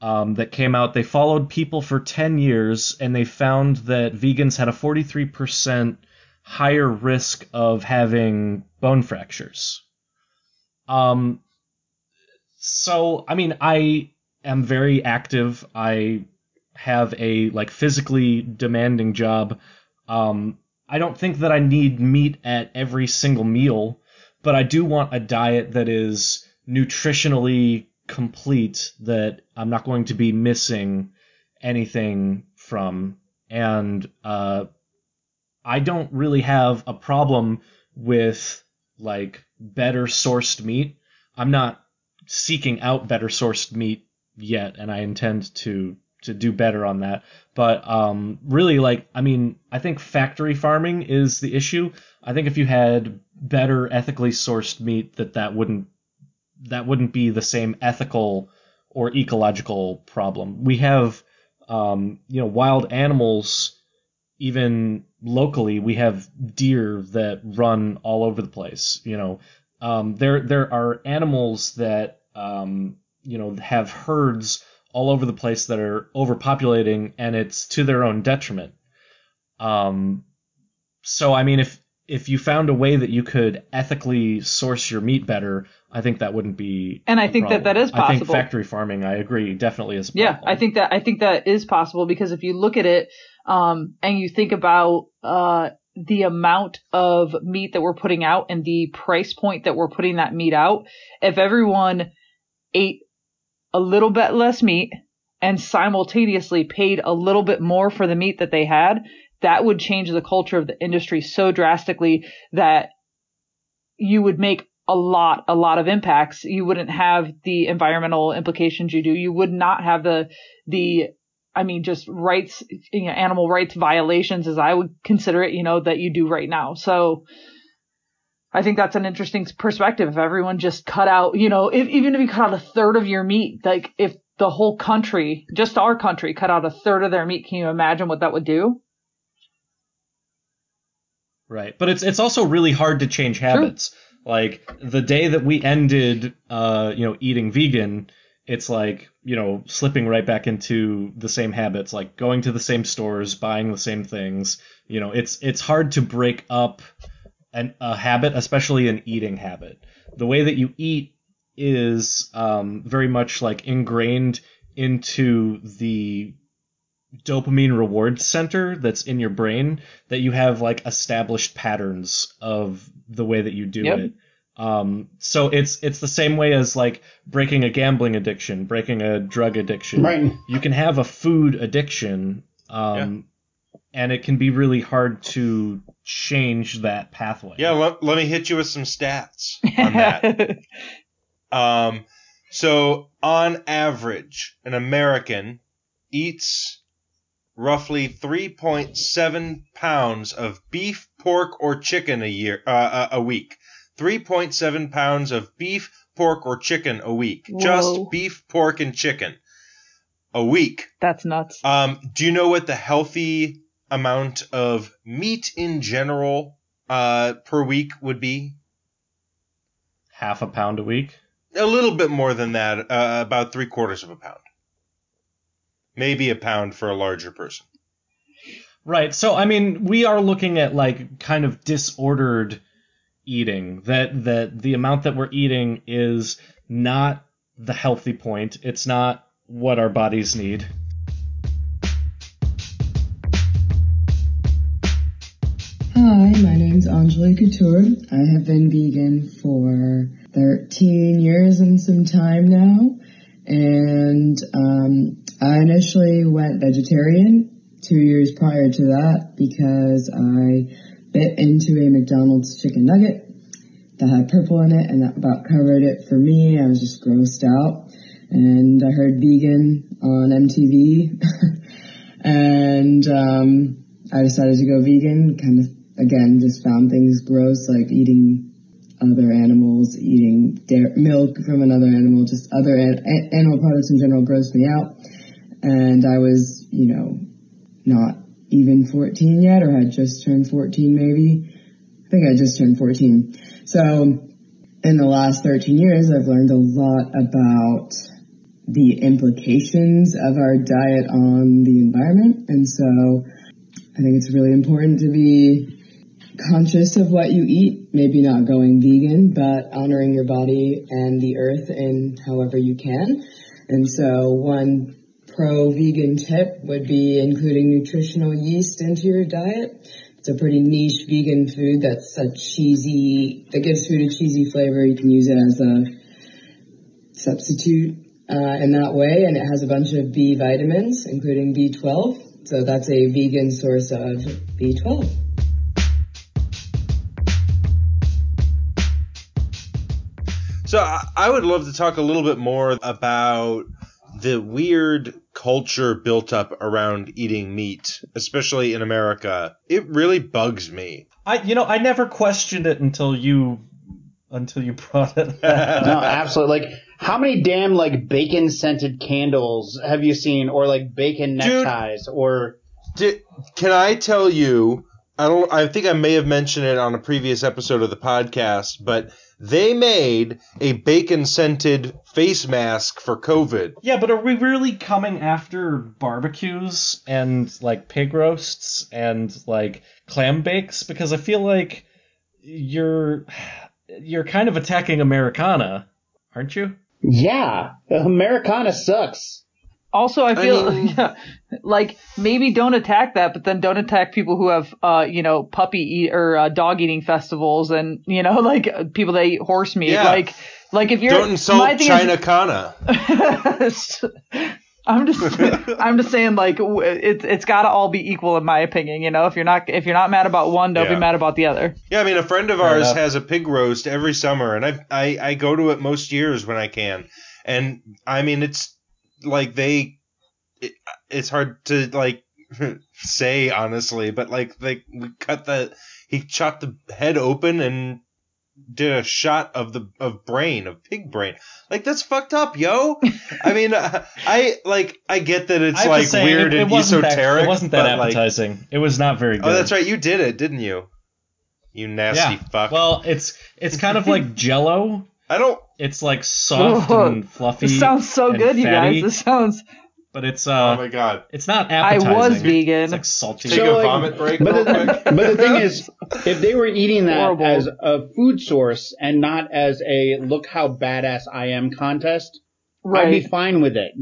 um, that came out. They followed people for 10 years and they found that vegans had a 43% higher risk of having bone fractures. Um, so, I mean, I am very active. I have a like physically demanding job. Um, I don't think that I need meat at every single meal, but I do want a diet that is nutritionally complete that I'm not going to be missing anything from. And uh, I don't really have a problem with like better sourced meat. I'm not seeking out better sourced meat yet, and I intend to to do better on that. But um, really, like, I mean, I think factory farming is the issue. I think if you had better ethically sourced meat, that that wouldn't that wouldn't be the same ethical or ecological problem. We have, um, you know, wild animals. Even locally, we have deer that run all over the place. You know, um, there there are animals that um, you know have herds all over the place that are overpopulating, and it's to their own detriment. Um, so I mean, if if you found a way that you could ethically source your meat better, I think that wouldn't be. And I think that problem. that is I think possible. factory farming, I agree, definitely is. Yeah. I think that I think that is possible because if you look at it um, and you think about uh, the amount of meat that we're putting out and the price point that we're putting that meat out, if everyone ate a little bit less meat and simultaneously paid a little bit more for the meat that they had, that would change the culture of the industry so drastically that you would make a lot, a lot of impacts. You wouldn't have the environmental implications you do. You would not have the, the, I mean, just rights, you know, animal rights violations as I would consider it, you know, that you do right now. So I think that's an interesting perspective. If everyone just cut out, you know, if, even if you cut out a third of your meat, like if the whole country, just our country, cut out a third of their meat, can you imagine what that would do? Right. But it's it's also really hard to change habits. Like the day that we ended uh, you know, eating vegan, it's like you know slipping right back into the same habits, like going to the same stores, buying the same things. You know, it's it's hard to break up an, a habit, especially an eating habit. The way that you eat is um, very much like ingrained into the dopamine reward center that's in your brain that you have like established patterns of the way that you do Yep. it. Um, so it's it's the same way as like breaking a gambling addiction, breaking a drug addiction. Right. You can have a food addiction, um, and it can be really hard to change that pathway. Yeah, let, let me hit you with some stats on that. Um, so on average, an American eats roughly 3.7 pounds of beef, pork, or chicken a year, uh, a a week. 3.7 pounds of beef, pork, or chicken a week. Whoa. Just beef, pork, and chicken a week. That's nuts. Um, do you know what the healthy amount of meat in general uh, per week would be? half a pound a week. A little bit more than that, uh, about three quarters of a pound. Maybe a pound for a larger person. Right. So I mean, we are looking at like kind of disordered eating. That that the amount that we're eating is not the healthy point. It's not what our bodies need. Hi, my name's Anjali Couture. I have been vegan for 13 years and some time now. And um, I initially went vegetarian two years prior to that because I bit into a McDonald's chicken nugget that had purple in it and that about covered it for me. I was just grossed out. And I heard vegan on MTV. and um, I decided to go vegan. Kind of again just found things gross, like eating other animals, eating dairy, milk from another animal, just other an- animal products in general grossed me out. And I was, you know, not even 14 yet, or had just turned 14 maybe. I think I just turned 14. So in the last 13 years, I've learned a lot about the implications of our diet on the environment. And so I think it's really important to be conscious of what you eat, maybe not going vegan, but honoring your body and the earth in however you can. And so one pro vegan tip would be including nutritional yeast into your diet. It's a pretty niche vegan food that's a cheesy, that gives food a cheesy flavor. You can use it as a substitute uh, in that way, and it has a bunch of B vitamins, including B12. So that's a vegan source of B12. So I would love to talk a little bit more about the weird culture built up around eating meat, especially in America. It really bugs me. I you know I never questioned it until you until you brought it. up. No, absolutely. Like, how many damn like bacon scented candles have you seen, or like bacon Dude. neckties, or Did, can I tell you? I don't. I think I may have mentioned it on a previous episode of the podcast, but they made a bacon scented face mask for COVID. Yeah, but are we really coming after barbecues and like pig roasts and like clam bakes? Because I feel like you're you're kind of attacking Americana, aren't you? yeah, Americana sucks. Also, I feel mean- yeah, like maybe don't attack that, but then don't attack people who have, uh, you know, puppy eat or uh, dog eating festivals, and you know, like uh, people that eat horse meat. Yeah. Like, like if you're Don't insult my China is- Kana. I'm just, I'm just saying, like it's it's got to all be equal in my opinion. You know, if you're not if you're not mad about one, don't Yeah. be mad about the other. Yeah, I mean, a friend of ours enough. has a pig roast every summer, and I, I I go to it most years when I can. And I mean, it's like they, it, it's hard to like say honestly, but like they we cut the he chopped the head open and did a shot of the of brain of pig brain. Like that's fucked up, yo. I mean, uh, I like I get that it's I have to like say, weird it, it and wasn't esoteric. That, it wasn't that but, like- appetizing. it was not very good. oh, that's right, you did it, didn't you? You nasty Yeah. fuck. Well, it's it's kind of like Jello, I don't. It's like soft Ugh. and fluffy. This sounds so and good, you guys. This sounds. But it's uh. oh my god. it's not appetizing. I was vegan. It's like salty. Take So, a like, vomit break But real the, quick. but the thing is, if they were eating that Horrible. as a food source and not as a look how badass I am contest, right. I'd be fine with it.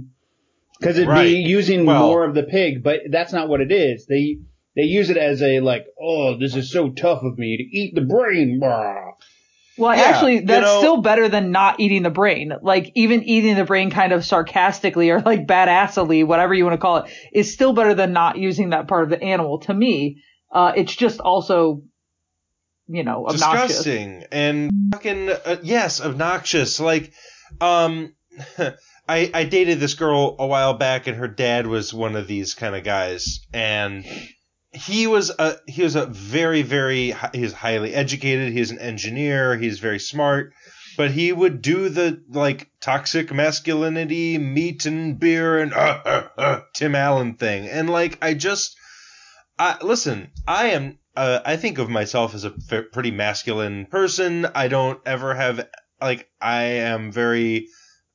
Because it'd Right. be using Well- more of the pig, but that's not what it is. They they use it as a like, oh, this is so tough of me to eat the brain. Blah. Well, Yeah, actually, you that's know- still better than not eating the brain. Like, even eating the brain kind of sarcastically or like badassily, whatever you want to call it, is still better than not using that part of the animal. To me, uh, it's just also, you know, obnoxious. disgusting and fucking uh, yes, obnoxious. Like, um, I I dated this girl a while back, and her dad was one of these kind of guys, and he was a he was a very very he's highly educated. He's an engineer. He's very smart. But he would do the like toxic masculinity, meat and beer, and uh, uh, uh, Tim Allen thing, and like I just, I listen. I am uh, I think of myself as a f- pretty masculine person. I don't ever have like I am very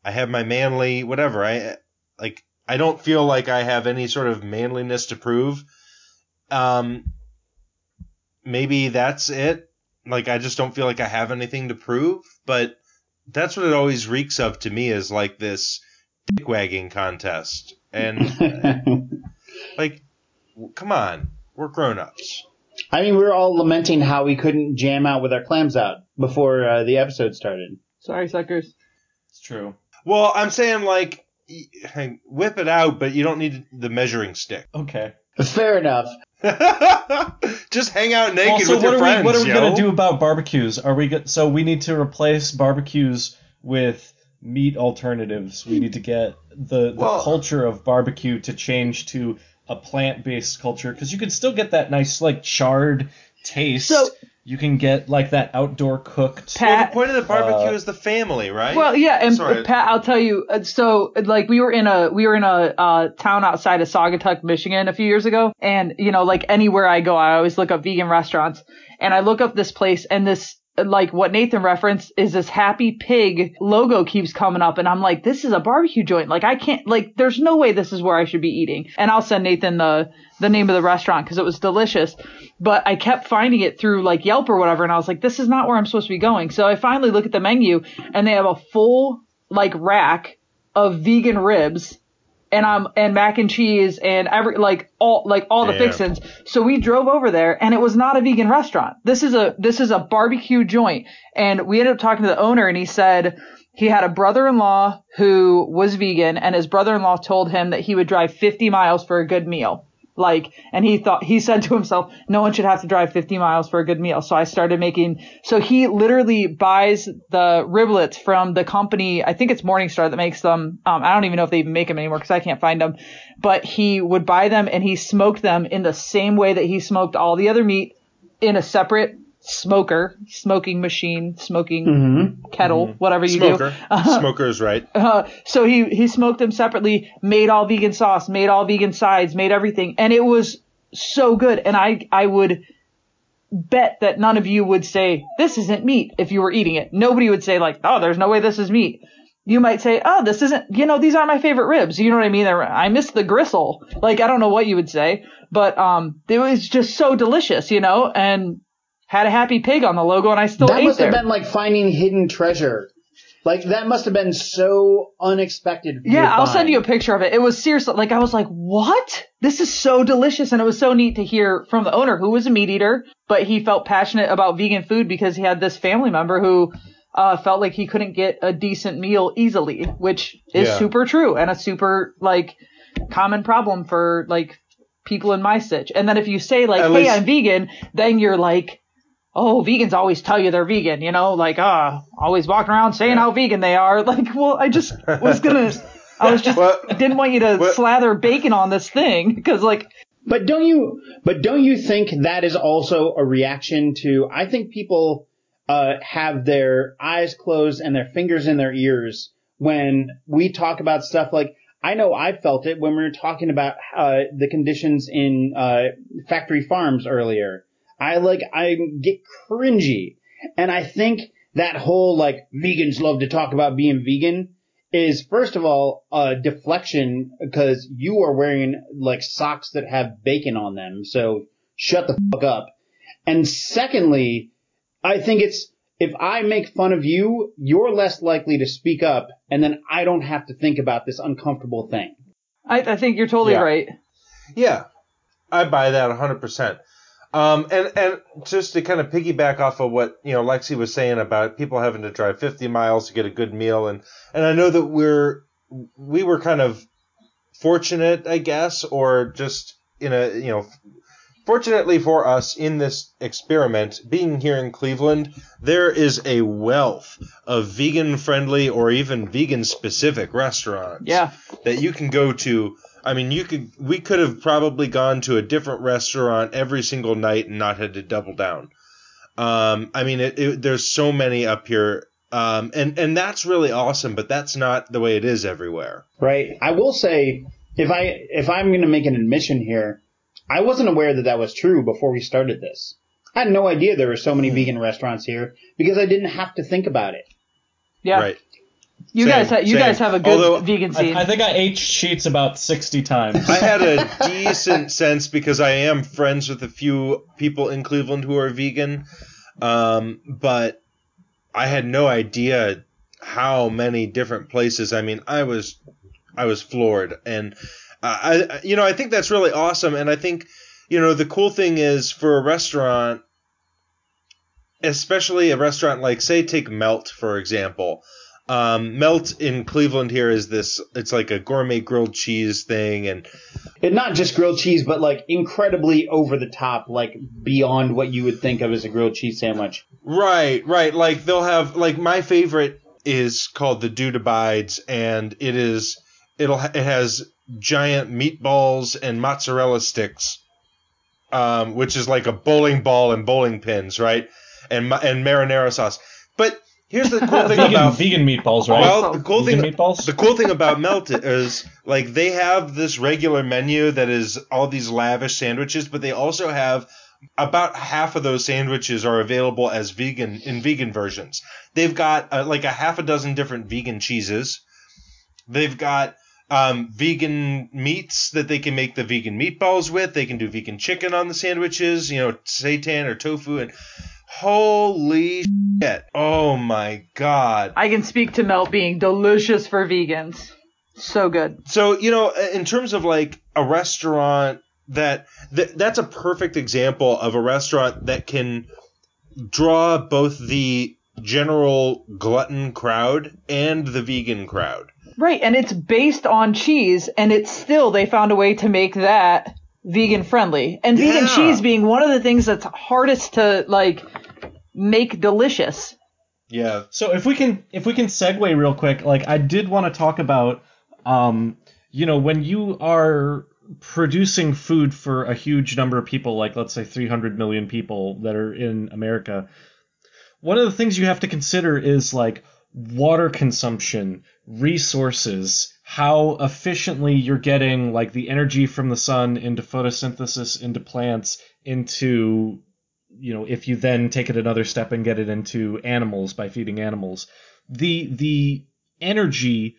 I have my manly whatever. I like I don't feel like I have any sort of manliness to prove. Um maybe that's it. Like I just don't feel like I have anything to prove, but that's what it always reeks of to me is like this dick wagging contest. And like come on, we're grown-ups. I mean, we were all lamenting how we couldn't jam out with our clams out before uh, the episode started. Sorry, suckers. It's true. Well, I'm saying like whip it out, but you don't need the measuring stick. Okay. Fair enough. Just hang out naked Also, with what your are friends. we what are we yo. gonna do about barbecues? Are we go- so we need to replace barbecues with meat alternatives? We need to get the, the Well- culture of barbecue to change to a plant based culture because you can still get that nice like charred taste. So- you can get like that outdoor cooked. Well, the point of the barbecue Uh, is the family, right? Well, yeah, and Sorry. Pat, I'll tell you. uh, So, like, we were in a we were in a uh, town outside of Saugatuck, Michigan, a few years ago, and you know, like anywhere I go, I always look up vegan restaurants, and I look up this place, and this like what Nathan referenced is this Happy Pig logo keeps coming up, and I'm like, this is a barbecue joint. Like, I can't like, there's no way this is where I should be eating. And I'll send Nathan the the name of the restaurant because it was delicious. But I kept finding it through like Yelp or whatever, and I was like, this is not where I'm supposed to be going. So I finally look at the menu, and they have a full like rack of vegan ribs and um and mac and cheese and every like all like all the Damn. fixins. So we drove over there and it was not a vegan restaurant. This is a this is a barbecue joint. And we ended up talking to the owner and he said he had a brother-in-law who was vegan and his brother-in-law told him that he would drive 50 miles for a good meal. Like, and he thought, he said to himself, no one should have to drive 50 miles for a good meal. So I started making, so he literally buys the riblets from the company, I think it's Morningstar that makes them. Um, I don't even know if they even make them anymore because I can't find them, but he would buy them and he smoked them in the same way that he smoked all the other meat in a separate smoker, smoking machine, smoking kettle, whatever you Smoker. do. Smoker's right. Uh, so he he smoked them separately, made all vegan sauce, made all vegan sides, made everything, and it was so good. And I I would bet that none of you would say this isn't meat if you were eating it. Nobody would say like, oh, there's no way this is meat. You might say, oh, this isn't, you know, these aren't my favorite ribs. You know what I mean? They're, I miss the gristle. Like, I don't know what you would say, but, um, it was just so delicious, you know, and had a happy pig on the logo and I still that ate must there. have been like finding hidden treasure. Like that must have been so unexpected. Yeah, I'll send you a picture of it. It was seriously like I was like, "What? This is so delicious." And it was so neat to hear from the owner who was a meat eater, but he felt passionate about vegan food because he had this family member who uh, felt like he couldn't get a decent meal easily, which is Yeah. super true and a super like common problem for like people in my sitch. And then if you say like, At "Hey, least- I'm vegan," then you're like, "Oh, vegans always tell you they're vegan," you know, like ah, always walking around saying how vegan they are. Like, well, I just was gonna, I was just What- didn't want you to what- slather bacon on this thing because like But don't you? But don't you think that is also a reaction to? I think people uh, have their eyes closed and their fingers in their ears when we talk about stuff like. I know I felt it when we were talking about uh, the conditions in uh, factory farms earlier. I like I get cringy, and I think that whole like vegans love to talk about being vegan is first of all a deflection because you are wearing like socks that have bacon on them. So shut the fuck up. And secondly, I think it's if I make fun of you, you're less likely to speak up, and then I don't have to think about this uncomfortable thing. I, I think you're totally Yeah. right. Yeah, I buy that 100%. Um, and, and just to kind of piggyback off of what, you know, Lexi was saying about people having to drive 50 miles to get a good meal. And, and I know that we're, we were kind of fortunate, I guess, or just in a, you know, fortunately for us in this experiment, being here in Cleveland, there is a wealth of vegan friendly or even vegan specific restaurants Yeah. that you can go to. I mean, you could we could have probably gone to a different restaurant every single night and not had to double down. Um, I mean, it, it, there's so many up here, um, and and that's really awesome. But that's not the way it is everywhere. Right. I will say, if I if I'm going to make an admission here, I wasn't aware that that was true before we started this. I had no idea there were so many vegan restaurants here because I didn't have to think about it. Yeah. Right. You Same, guys, ha- you same. guys have a good Although, vegan scene. I, I think I ate sheets about 60 times. I had a decent sense because I am friends with a few people in Cleveland who are vegan, um, but I had no idea how many different places. I mean, I was I was floored, and I, I you know I think that's really awesome, and I think you know the cool thing is for a restaurant, especially a restaurant like say take Melt for example. Um, Melt in Cleveland here is this. It's like a gourmet grilled cheese thing, and And not just grilled cheese, but like incredibly over the top, like beyond what you would think of as a grilled cheese sandwich. Right, right. Like they'll have like my favorite is called the Dude Abides, and it is it'll it has giant meatballs and mozzarella sticks, um, which is like a bowling ball and bowling pins, right? And and marinara sauce. But here's the cool thing vegan, about vegan meatballs, right? well, the cool vegan thing meatballs. the cool thing about Melt is like they have this regular menu that is all these lavish sandwiches, but they also have about half of those sandwiches are available as vegan in vegan versions. They've got uh, like a half a dozen different vegan cheeses. They've got um, vegan meats that they can make the vegan meatballs with. They can do vegan chicken on the sandwiches, you know, seitan or tofu, and holy shit! Oh my god! I can speak to melt being delicious for vegans. So good. So you know, in terms of like a restaurant that, that that's a perfect example of a restaurant that can draw both the general glutton crowd and the vegan crowd. Right, and it's based on cheese, and it's still they found a way to make that vegan friendly. And vegan Yeah. cheese being one of the things that's hardest to like make delicious. Yeah. So if we can if we can segue real quick, like I did want to talk about um you know when you are producing food for a huge number of people like let's say 300 million people that are in America one of the things you have to consider is like water consumption, resources, how efficiently you're getting like the energy from the sun into photosynthesis into plants into you know if you then take it another step and get it into animals by feeding animals the the energy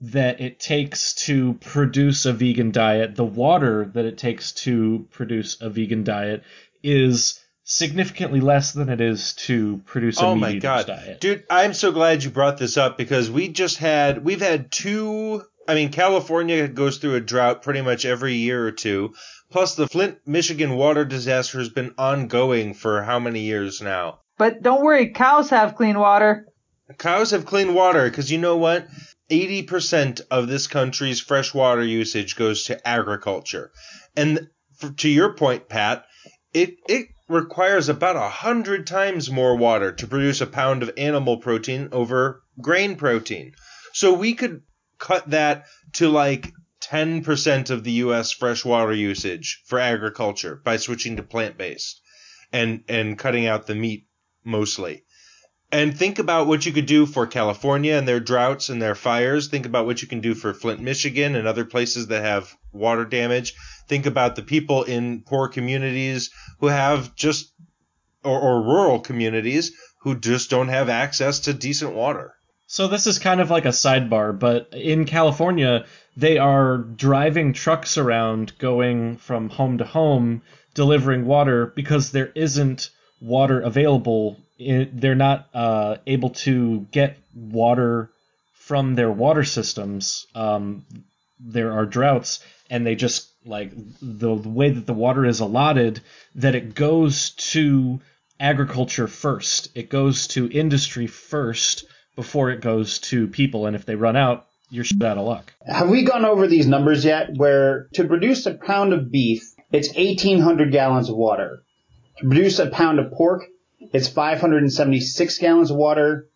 that it takes to produce a vegan diet the water that it takes to produce a vegan diet is significantly less than it is to produce a oh meat my god, diet dude! I'm so glad you brought this up because we just had we've had two. I mean, California goes through a drought pretty much every year or two. Plus, the Flint, Michigan water disaster has been ongoing for how many years now? But don't worry, cows have clean water. Cows have clean water because you know what? 80% of this country's fresh water usage goes to agriculture. And for, to your point, Pat, it, it requires about a hundred times more water to produce a pound of animal protein over grain protein. So we could cut that to like 10% of the US freshwater usage for agriculture by switching to plant-based and, and cutting out the meat mostly. And think about what you could do for California and their droughts and their fires. Think about what you can do for Flint, Michigan and other places that have water damage. Think about the people in poor communities who have just, or, or rural communities who just don't have access to decent water. So this is kind of like a sidebar, but in California, they are driving trucks around going from home to home delivering water because there isn't water available. I- They're not uh, able to get water from their water systems. Um, there are droughts, and they just like the, the way that the water is allotted, that it goes to agriculture first. It goes to industry first before it goes to people. And if they run out, you're shit out of luck. Have we gone over these numbers yet? Where to produce a pound of beef, it's 1,800 gallons of water. To produce a pound of pork, it's 576 gallons of water.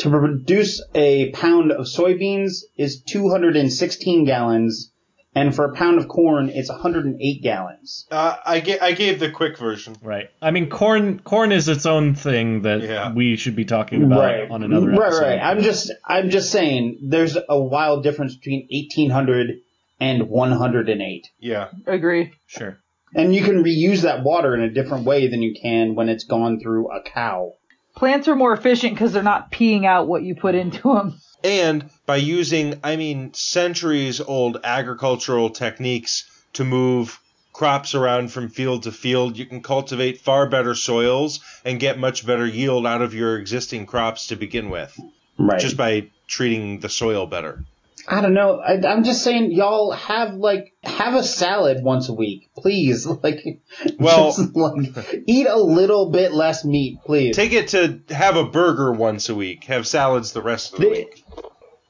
To produce a pound of soybeans is 216 gallons. And for a pound of corn, it's 108 gallons. Uh, I, ga- I gave the quick version. Right. I mean, corn corn is its own thing that Yeah. we should be talking about right. on another right, episode. Right, I'm just, I'm just saying, there's a wild difference between 1,800 and 108. Yeah. Agree. Sure. And you can reuse that water in a different way than you can when it's gone through a cow. Plants are more efficient because they're not peeing out what you put into them. And by using, I mean, centuries old agricultural techniques to move crops around from field to field, you can cultivate far better soils and get much better yield out of your existing crops to begin with. Right. Just by treating the soil better. I don't know. I, I'm just saying, y'all have like have a salad once a week, please. Like, Well- just, like eat a little bit less meat, please. Take it to have a burger once a week, have salads the rest of the The- week.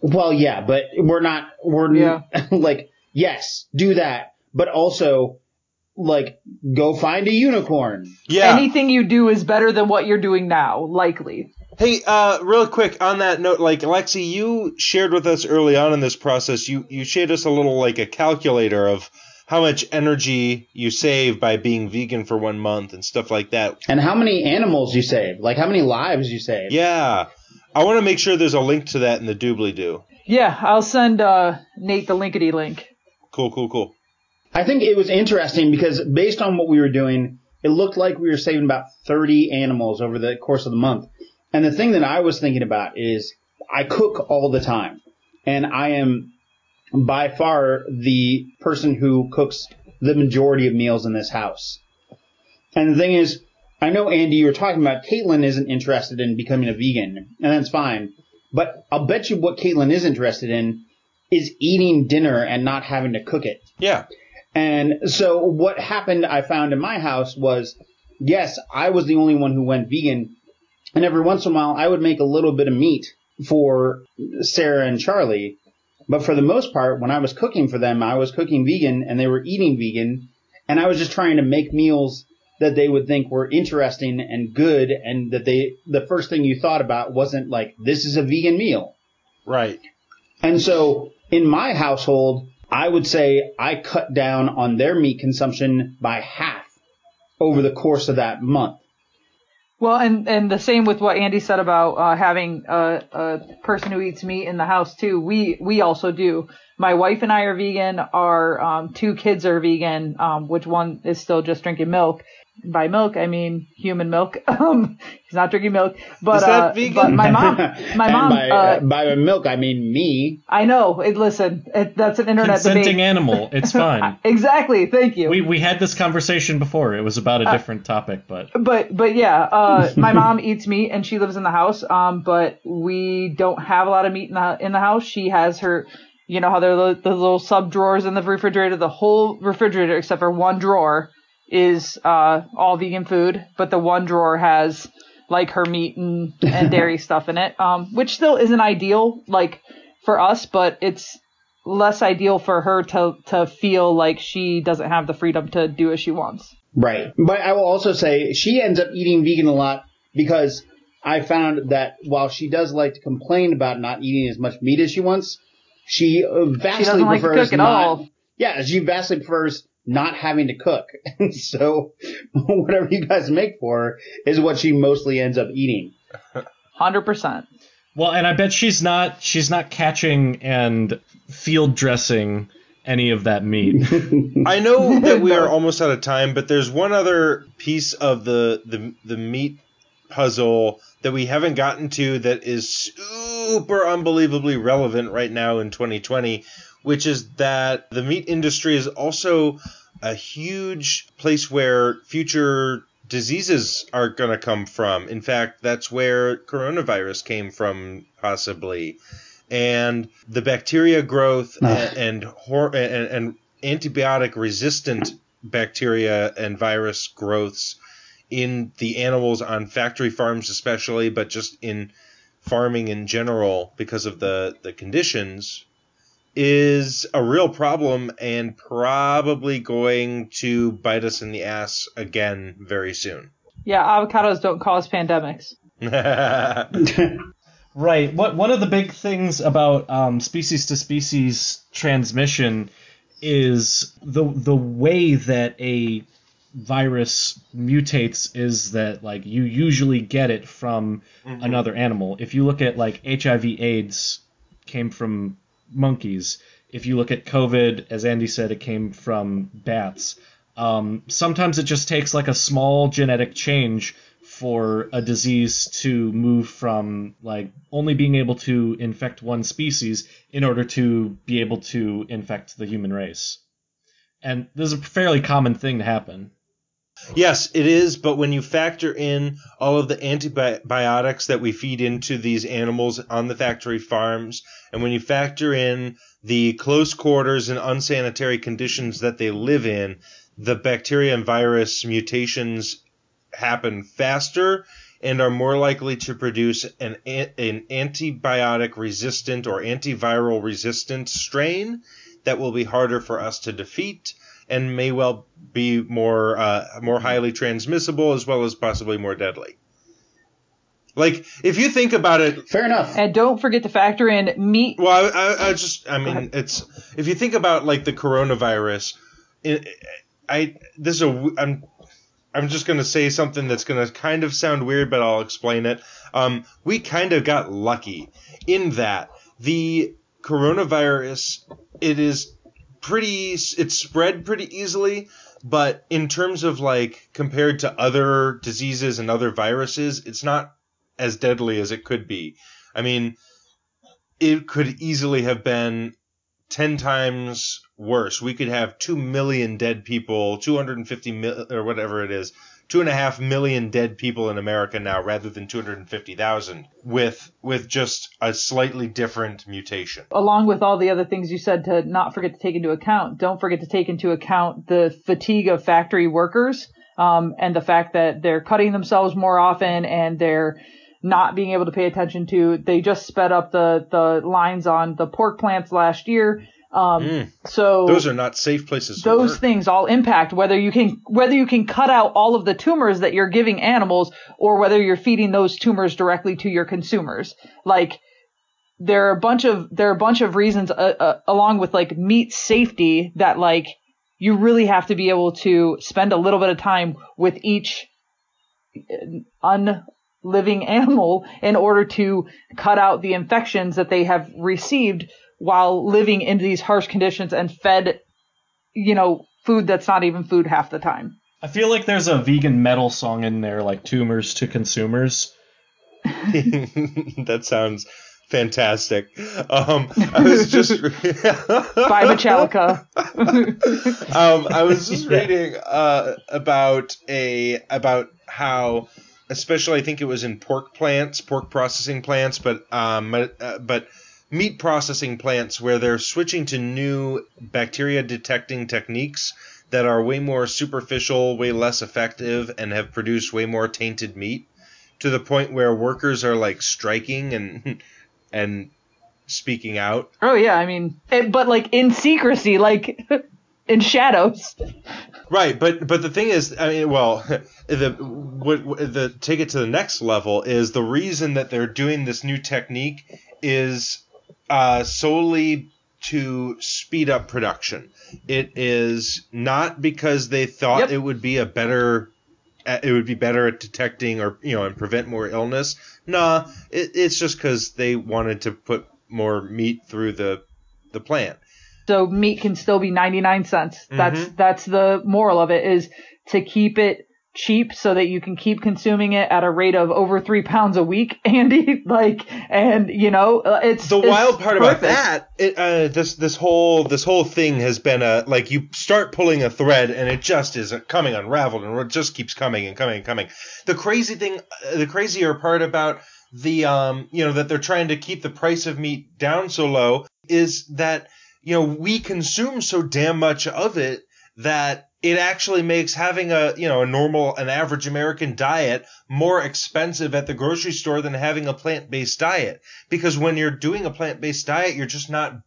well, yeah, but we're not. We're Yeah. like, yes, do that, but also like go find a unicorn. Yeah. Anything you do is better than what you're doing now, likely. Hey, uh, real quick on that note, like Alexi, you shared with us early on in this process. You you shared us a little like a calculator of how much energy you save by being vegan for one month and stuff like that. And how many animals you save? Like how many lives you save? Yeah, I want to make sure there's a link to that in the doobly doo. Yeah, I'll send uh, Nate the linkety link. Cool, cool, cool. I think it was interesting because based on what we were doing, it looked like we were saving about 30 animals over the course of the month. And the thing that I was thinking about is I cook all the time and I am by far the person who cooks the majority of meals in this house. And the thing is, I know Andy, you were talking about Caitlin isn't interested in becoming a vegan, and that's fine. But I'll bet you what Caitlin is interested in is eating dinner and not having to cook it. Yeah, And so what happened I found in my house was, yes, I was the only one who went vegan. And every once in a while I would make a little bit of meat for Sarah and Charlie. But for the most part, when I was cooking for them, I was cooking vegan and they were eating vegan. And I was just trying to make meals that they would think were interesting and good and that they, the first thing you thought about wasn't like, this is a vegan meal. right. And so in my household, I would say I cut down on their meat consumption by half over the course of that month. Well, and and the same with what Andy said about uh, having a, a person who eats meat in the house too. We we also do. My wife and I are vegan. Our um, two kids are vegan, um, which one is still just drinking milk. By milk, I mean human milk. Um, he's not drinking milk, but Is that uh, vegan? but my mom, my mom, by, uh, by milk, I mean me. I know. It, listen, it, that's an internet Consenting debate. animal. It's fine. Exactly. Thank you. we we had this conversation before. It was about a different topic, but but but yeah, uh, my mom eats meat and she lives in the house. Um, but we don't have a lot of meat in the in the house. She has her, you know how there are the, the little sub drawers in the refrigerator. The whole refrigerator except for one drawer is uh all vegan food, but the one drawer has like her meat and, and dairy stuff in it. Um, which still isn't ideal like for us, but it's less ideal for her to to feel like she doesn't have the freedom to do as she wants. Right. But I will also say she ends up eating vegan a lot because I found that while she does like to complain about not eating as much meat as she wants, she vastly She like prefers cook at not, all. Yeah, she vastly prefers not having to cook. And so whatever you guys make for her is what she mostly ends up eating. Hundred percent. well, and I bet she's not she's not catching and field dressing any of that meat. I know that we are almost out of time, but there's one other piece of the the, the meat puzzle that we haven't gotten to that is super unbelievably relevant right now in 2020, which is that the meat industry is also a huge place where future diseases are going to come from. In fact, that's where coronavirus came from, possibly. And the bacteria growth ah. and, and, hor- and, and antibiotic resistant bacteria and virus growths in the animals on factory farms, especially, but just in farming in general because of the, the conditions is a real problem and probably going to bite us in the ass again very soon. Yeah, avocados don't cause pandemics. Right. What one of the big things about um, species to species transmission is the the way that a virus mutates is that like you usually get it from Mhm. another animal. If you look at like HIV AIDS came from monkeys. If you look at COVID, as Andy said, it came from bats. Um, sometimes it just takes like a small genetic change for a disease to move from like only being able to infect one species in order to be able to infect the human race. And this is a fairly common thing to happen. Yes, it is, but when you factor in all of the antibiotics that we feed into these animals on the factory farms, and when you factor in the close quarters and unsanitary conditions that they live in, the bacteria and virus mutations happen faster and are more likely to produce an, an antibiotic resistant or antiviral resistant strain that will be harder for us to defeat and may well be more uh, more highly transmissible as well as possibly more deadly. Like if you think about it, Fair enough. And don't forget to factor in meat. well, I, I, I just I mean it's if you think about like the coronavirus, it, I this is a I'm I'm just gonna say something that's gonna kind of sound weird, but I'll explain it. Um, we kind of got lucky in that the coronavirus it is pretty it's spread pretty easily but in terms of like compared to other diseases and other viruses it's not as deadly as it could be. I mean it could easily have been 10 times worse. We could have 2 million dead people 250 mil or whatever it is two and a half million dead people in america now rather than 250000 with with just a slightly different mutation along with all the other things you said to not forget to take into account, don't forget to take into account the fatigue of factory workers um, and the fact that they're cutting themselves more often and they're not being able to pay attention to. They just sped up the the lines on the pork plants last year. Um, Mm. So those are not safe places those things all impact whether you can whether you can cut out all of the tumors that you're giving animals or whether you're feeding those tumors directly to your consumers like there are a bunch of there are a bunch of reasons uh, uh, along with like meat safety that like you really have to be able to spend a little bit of time with each uh, unliving animal in order to cut out the infections that they have received while living in these harsh conditions and fed you know food that's not even food half the time I feel like there's a vegan metal song in there, like tumors to consumers. that sounds fantastic. Um, I was just by Metallica. um, I was just reading uh, about a about how, especially I think it was in pork plants, pork processing plants, but um, uh, but meat processing plants where they're switching to new bacteria detecting techniques that are way more superficial, way less effective, and have produced way more tainted meat to the point where workers are like striking and and speaking out. oh yeah i mean it, but like in secrecy like in shadows Right, but but the thing is, I mean, well, the what, what- the take it to the next level is the reason that they're doing this new technique is uh, solely to speed up production. It is not because they thought Yep. it would be a better uh, it would be better at detecting or you know and prevent more illness. Nah, it, it's just because they wanted to put more meat through the the plant. so meat can still be 99 cents that's Mhm. that's the moral of it is to keep it cheap so that you can keep consuming it at a rate of over three pounds a week, Andy. Like, and you know, uh, it's the it's wild part about that it, uh, this this whole this whole thing has been a like you start pulling a thread and it just is coming unraveled and it just keeps coming and coming and coming the crazy thing uh, the crazier part about the um you know that they're trying to keep the price of meat down so low is that you know we consume so damn much of it that it actually makes having a you know a normal an average American diet more expensive at the grocery store than having a plant-based diet because when you're doing a plant-based diet you're just not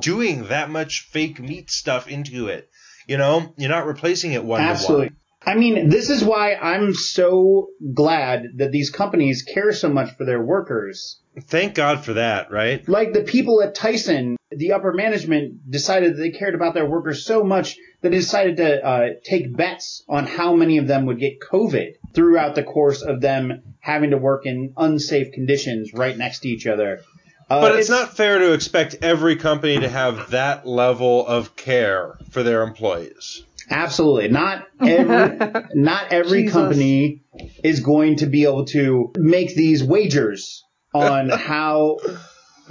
doing that much fake meat stuff into it you know you're not replacing it one to Absolutely. one I mean, this is why I'm so glad that these companies care so much for their workers. Thank god for that right Like the people at Tyson, the upper management decided that they cared about their workers so much that they decided to uh, take bets on how many of them would get COVID throughout the course of them having to work in unsafe conditions right next to each other. Uh, but it's, not fair to expect every company to have that level of care for their employees Absolutely. Not every not every Jesus. company is going to be able to make these wagers on how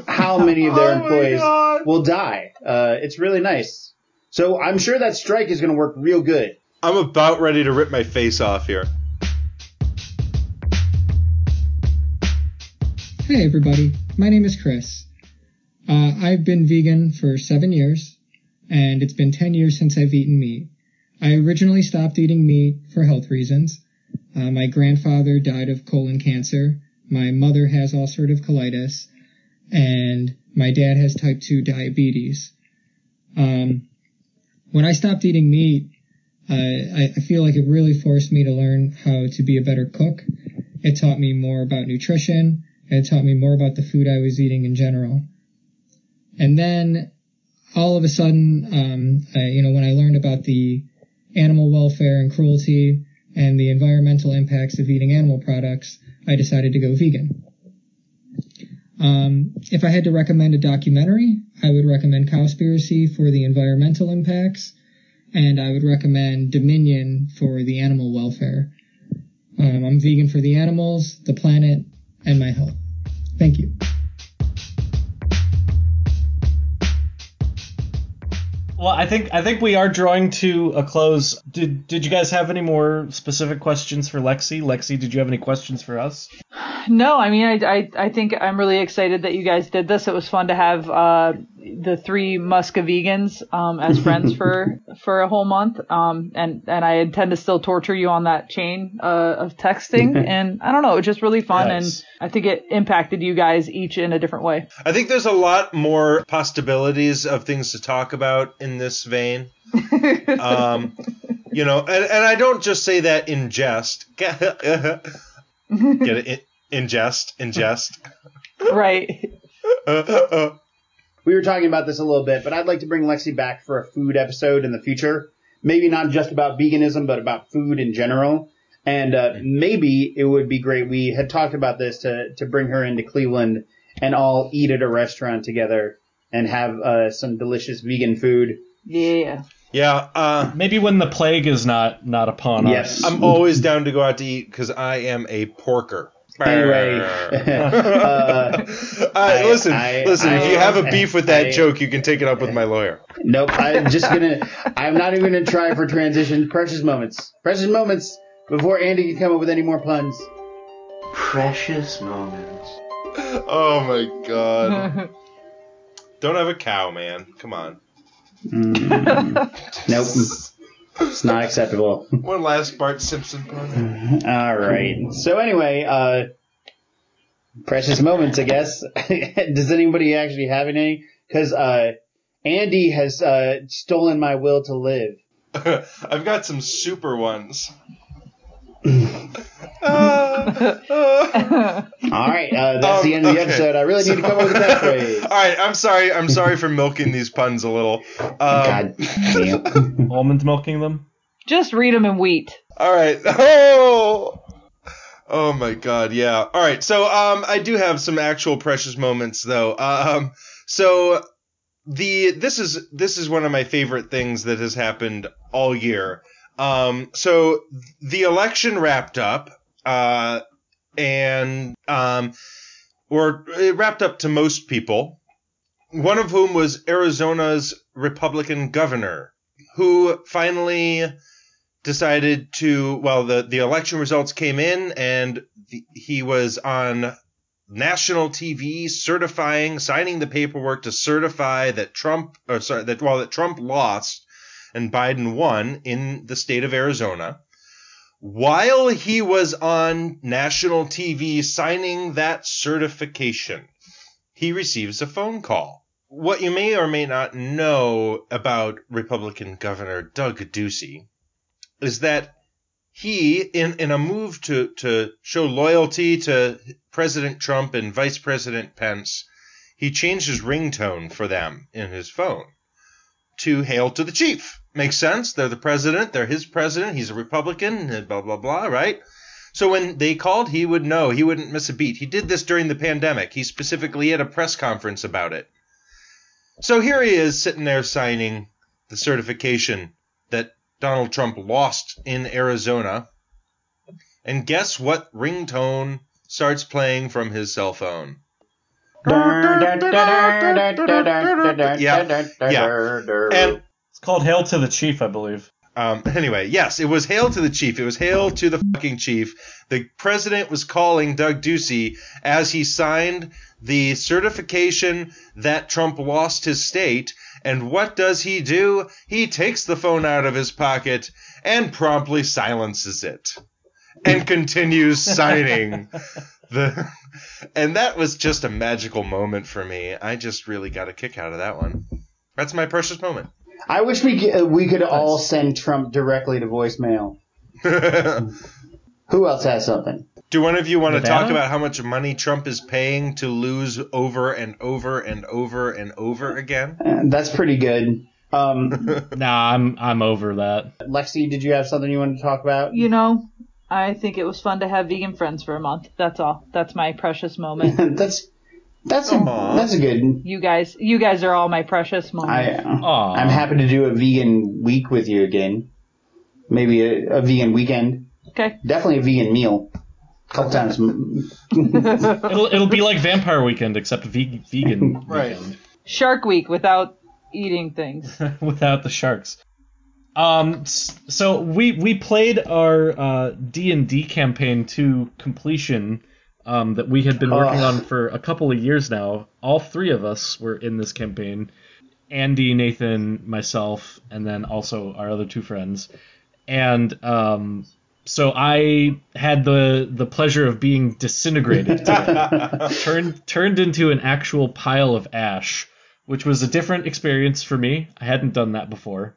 how many of their Oh employees will die. Uh, it's really nice. So I'm sure that strike is going to work real good. i'm about ready to rip my face off here Hey everybody, my name is Chris. Uh, I've been vegan for seven years, and it's been ten years since I've eaten meat. I originally stopped eating meat for health reasons. Uh, my grandfather died of colon cancer. My mother has ulcerative colitis, and my dad has type 2 diabetes. Um, when I stopped eating meat, uh, I, I feel like it really forced me to learn how to be a better cook. It taught me more about nutrition. It taught me more about the food I was eating in general. And then all of a sudden, um, I, you know, when I learned about the animal welfare and cruelty and the environmental impacts of eating animal products, I decided to go vegan. Um, if I had to recommend a documentary, I would recommend Cowspiracy for the environmental impacts, and I would recommend Dominion for the animal welfare. Um, I'm vegan for the animals, the planet, and my health. Thank you. Well, I think I think we are drawing to a close. Did did you guys have any more specific questions for Lexi? Lexi, did you have any questions for us? No, I mean, I, I, I think I'm really excited that you guys did this. It was fun to have uh, the three Muska vegans um, as friends for for a whole month. Um, and and I intend to still torture you on that chain uh, of texting. and I don't know, it was just really fun, Nice. and I think it impacted you guys each in a different way. I think there's a lot more possibilities of things to talk about in this vein. um, you know, and, and I don't just say that in jest. Get it? In, in jest. In jest. right. We were talking about this a little bit, but I'd like to bring Lexi back for a food episode in the future. Maybe not just about veganism, but about food in general. And uh, maybe it would be great. We had talked about this to to bring her into Cleveland and all eat at a restaurant together and have uh, some delicious vegan food. Yeah. Yeah. Uh, Maybe when the plague is not not upon Yes. us. I'm always down to go out to eat because I am a porker. Anyway, uh, I- listen, I- listen. if you have a beef with that I- joke, you can take it up with my lawyer. Nope. I'm just gonna. I'm not even gonna try for transition. Precious moments. Precious moments before Andy can come up with any more puns. Precious moments. Oh my god. Don't have a cow, man. Come on. Nope. It's not acceptable. One last Bart Simpson pun. All right. So anyway, uh, precious moments, I guess. Does anybody actually have any? Because uh, Andy has uh, stolen my will to live. I've got some super ones. Uh, uh. All right. Uh, that's the Um, end of the okay. episode. I really need to come up with a catchphrase. All right, I'm sorry. I'm sorry for milking these puns a little. Um, God damn. Almond milking them. Just read them in wheat. All right. Oh. Oh my God. Yeah. All right. So um, I do have some actual precious moments though. Um, so the this is this is one of my favorite things that has happened all year. Um, so the election wrapped up, uh, and um, or it wrapped up to most people. One of whom was Arizona's Republican governor, who finally decided to. Well, the the election results came in, and the, he was on national TV certifying, signing the paperwork to certify that Trump, or sorry, that well, that Trump lost and Biden won in the state of Arizona. While he was on national TV signing that certification, he receives a phone call. What you may or may not know about Republican Governor Doug Ducey is that he, in, in a move to, to show loyalty to President Trump and Vice President Pence, he changed his ringtone for them in his phone to Hail to the Chief. Makes sense. They're the president. They're his president. He's a Republican. Blah, blah, blah, right? So when they called, he would know. He wouldn't miss a beat. He did this during the pandemic. He specifically had a press conference about it. So here he is sitting there signing the certification that Donald Trump lost in Arizona. And guess what ringtone starts playing from his cell phone? Yeah, yeah. And It's called Hail to the Chief, I believe. um, anyway, yes, it was hail to the chief. It was hail to the fucking chief. The president was calling Doug Ducey as he signed the certification that Trump lost his state. And what does he do? He takes the phone out of his pocket and promptly silences it and continues signing the. And that was just a magical moment for me. I just really got a kick out of that one. That's my precious moment. I wish we could, uh, we could all send Trump directly to voicemail. Who else has something? Do one of you want to talk about how much money Trump is paying to lose over and over and over and over again? Uh, that's pretty good. Um, Nah, I'm I'm over that. Lexi, did you have something you wanted to talk about? You know, I think it was fun to have vegan friends for a month. That's all. That's my precious moment. that's that's a, Aw. that's a good. you guys, you guys are all my precious I moments. Aw. I'm happy to do a vegan week with you again. Maybe a, a vegan weekend. okay. Definitely a vegan meal. A couple times. It'll it'll be like Vampire Weekend except ve- vegan Right. weekend Shark Week without eating things. without the sharks. Um, so we we played our uh, D and D campaign to completion. Um, that we had been working on for a couple of years now. All three of us were in this campaign. Andy, Nathan, myself, and then also our other two friends. And um, so I had the the pleasure of being disintegrated, turned turned into an actual pile of ash, which was a different experience for me. I hadn't done that before.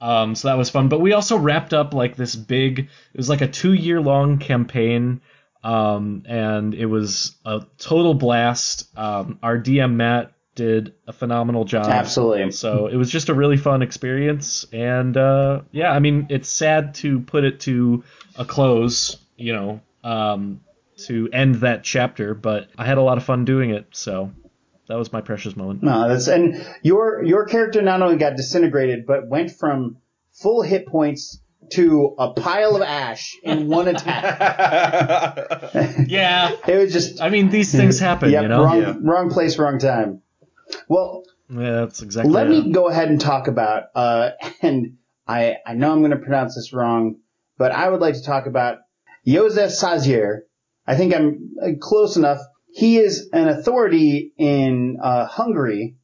Um, so that was fun. But we also wrapped up like this big. It was like a two year long campaign, um, and it was a total blast. Um, our DM Matt did a phenomenal job. Absolutely. So it was just a really fun experience, and uh, yeah, I mean, it's sad to put it to a close, you know, um, to end that chapter, but I had a lot of fun doing it, so that was my precious moment. No, that's and your your character not only got disintegrated, but went from full hit points to a pile of ash in one attack. Yeah, It was just I mean, these things happen, yep, you know. wrong Yeah. wrong place, wrong time. Well, Yeah, that's exactly. let it. me go ahead and talk about uh and I I know I'm going to pronounce this wrong, but I would like to talk about Josef Sazier. I think I'm uh, close enough. He is an authority in uh, Hungary,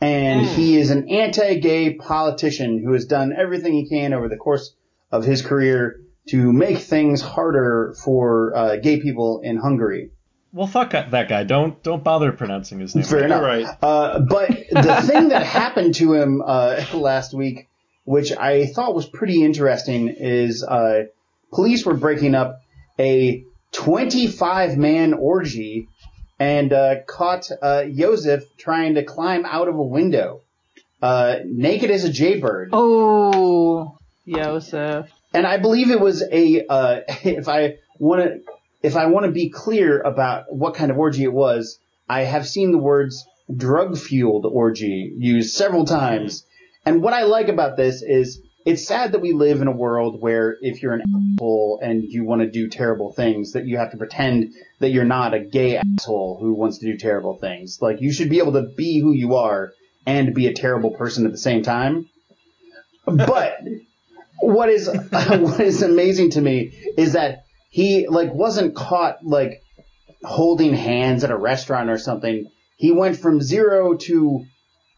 and he is an anti-gay politician who has done everything he can over the course of his career to make things harder for uh, gay people in Hungary. Well, fuck that guy. Don't don't bother pronouncing his name. Fair enough. right. Uh, but the thing that happened to him uh, last week, which I thought was pretty interesting, is uh, police were breaking up a 25 man orgy and uh, caught uh, Joseph trying to climb out of a window, uh, naked as a jaybird. Oh, Joseph. And I believe it was a uh, if I want to if I want to be clear about what kind of orgy it was, I have seen the words drug fueled orgy used several times. And what I like about this is it's sad that we live in a world where if you're an asshole and you want to do terrible things, that you have to pretend that you're not a gay asshole who wants to do terrible things. Like you should be able to be who you are and be a terrible person at the same time. But what is what is amazing to me is that he like wasn't caught like holding hands at a restaurant or something. He went from zero to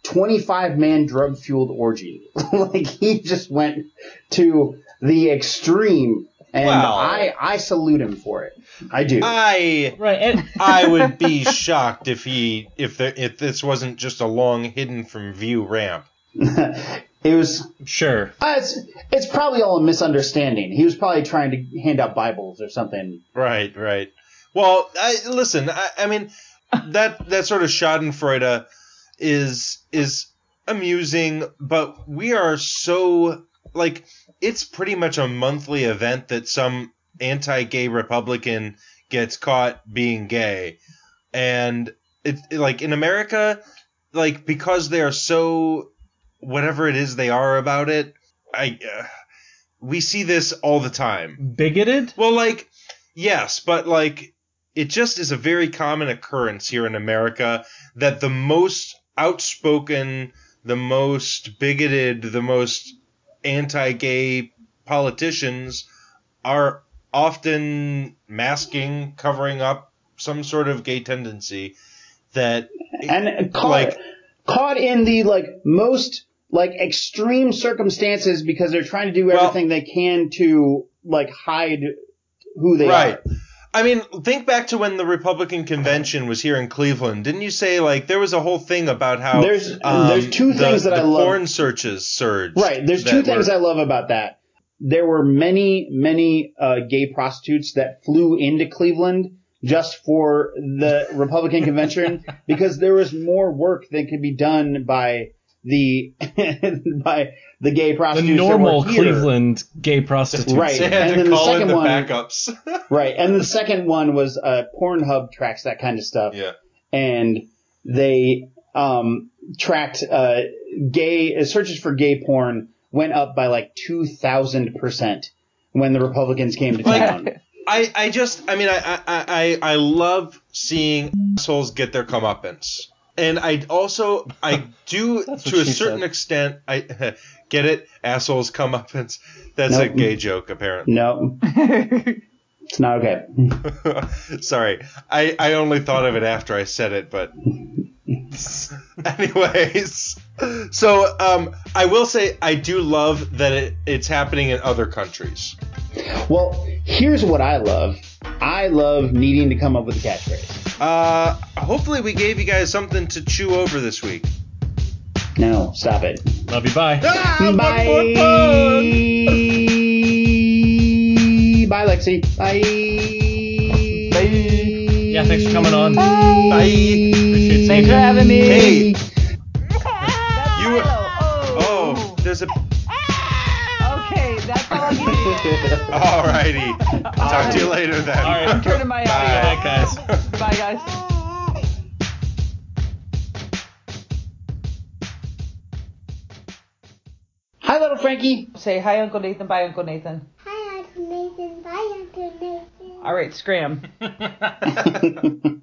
25 man drug fueled orgy. like he just went to the extreme and Wow. I I salute him for it. I do. I Right. And I would be shocked if he if there if this wasn't just a long hidden from view ramp. it was sure. uh, it's it's probably all a misunderstanding. He was probably trying to hand out Bibles or something. Right, right. Well, I, listen. I, I mean, that that sort of Schadenfreude is is amusing, but we are so like it's pretty much a monthly event that some anti-gay Republican gets caught being gay, and it, it- like in America, like because they are so whatever it is they are about it, I uh, we see this all the time. Bigoted? Well, like, yes, but like, it just is a very common occurrence here in America that the most outspoken, the most bigoted, the most anti gay politicians are often masking, covering up some sort of gay tendency that, and caught, like, caught in the like most like extreme circumstances because they're trying to do Well- everything they can to like hide who they right. are. I mean, think back to when the Republican convention was here in Cleveland. Didn't you say like there was a whole thing about how There's- um, there's two the- things that the I love. porn searches surged. Right. There's two things were- I love about that. There were many, many uh, gay prostitutes that flew into Cleveland just for the Republican convention because there was more work that could be done by the by the gay The prostitutes. that normal were here. Cleveland gay prostitutes. Right. They had And to then the call in second the one- backups. Right. And the second one was uh, Pornhub tracks that kind of stuff. yeah. and they um, tracked uh, gay uh, searches for gay porn went up by like two thousand percent when the Republicans came to town. I, I just I mean I, I, I, I love seeing assholes get their comeuppance. And I also I do to a certain said. extent I get it assholes comeuppance. That's a gay joke apparently. no, it's not okay. Sorry, I, I only thought of it after I said it, but anyways. So um, I will say I do love that it, it's happening in other countries. Well, here's what I love. I love needing to come up with a catchphrase. Uh, hopefully we gave you guys something to chew over this week. No, stop it. Love you. Bye. Ah, one Bye. More pun! Bye, Lexi. Bye. Bye. Yeah, thanks for coming on. Bye. Appreciate Thanks for having me. Hey, you. Milo. Oh, there's a. Okay, that's all I can Alrighty. Talk to you later then. All right. do. Turning my Bye. audio. Bye, guys. Bye, guys. Hi, little Frankie. Say hi, Uncle Nathan. Bye, Uncle Nathan. Hi, Uncle Nathan. Bye, Uncle Nathan. All right, scram.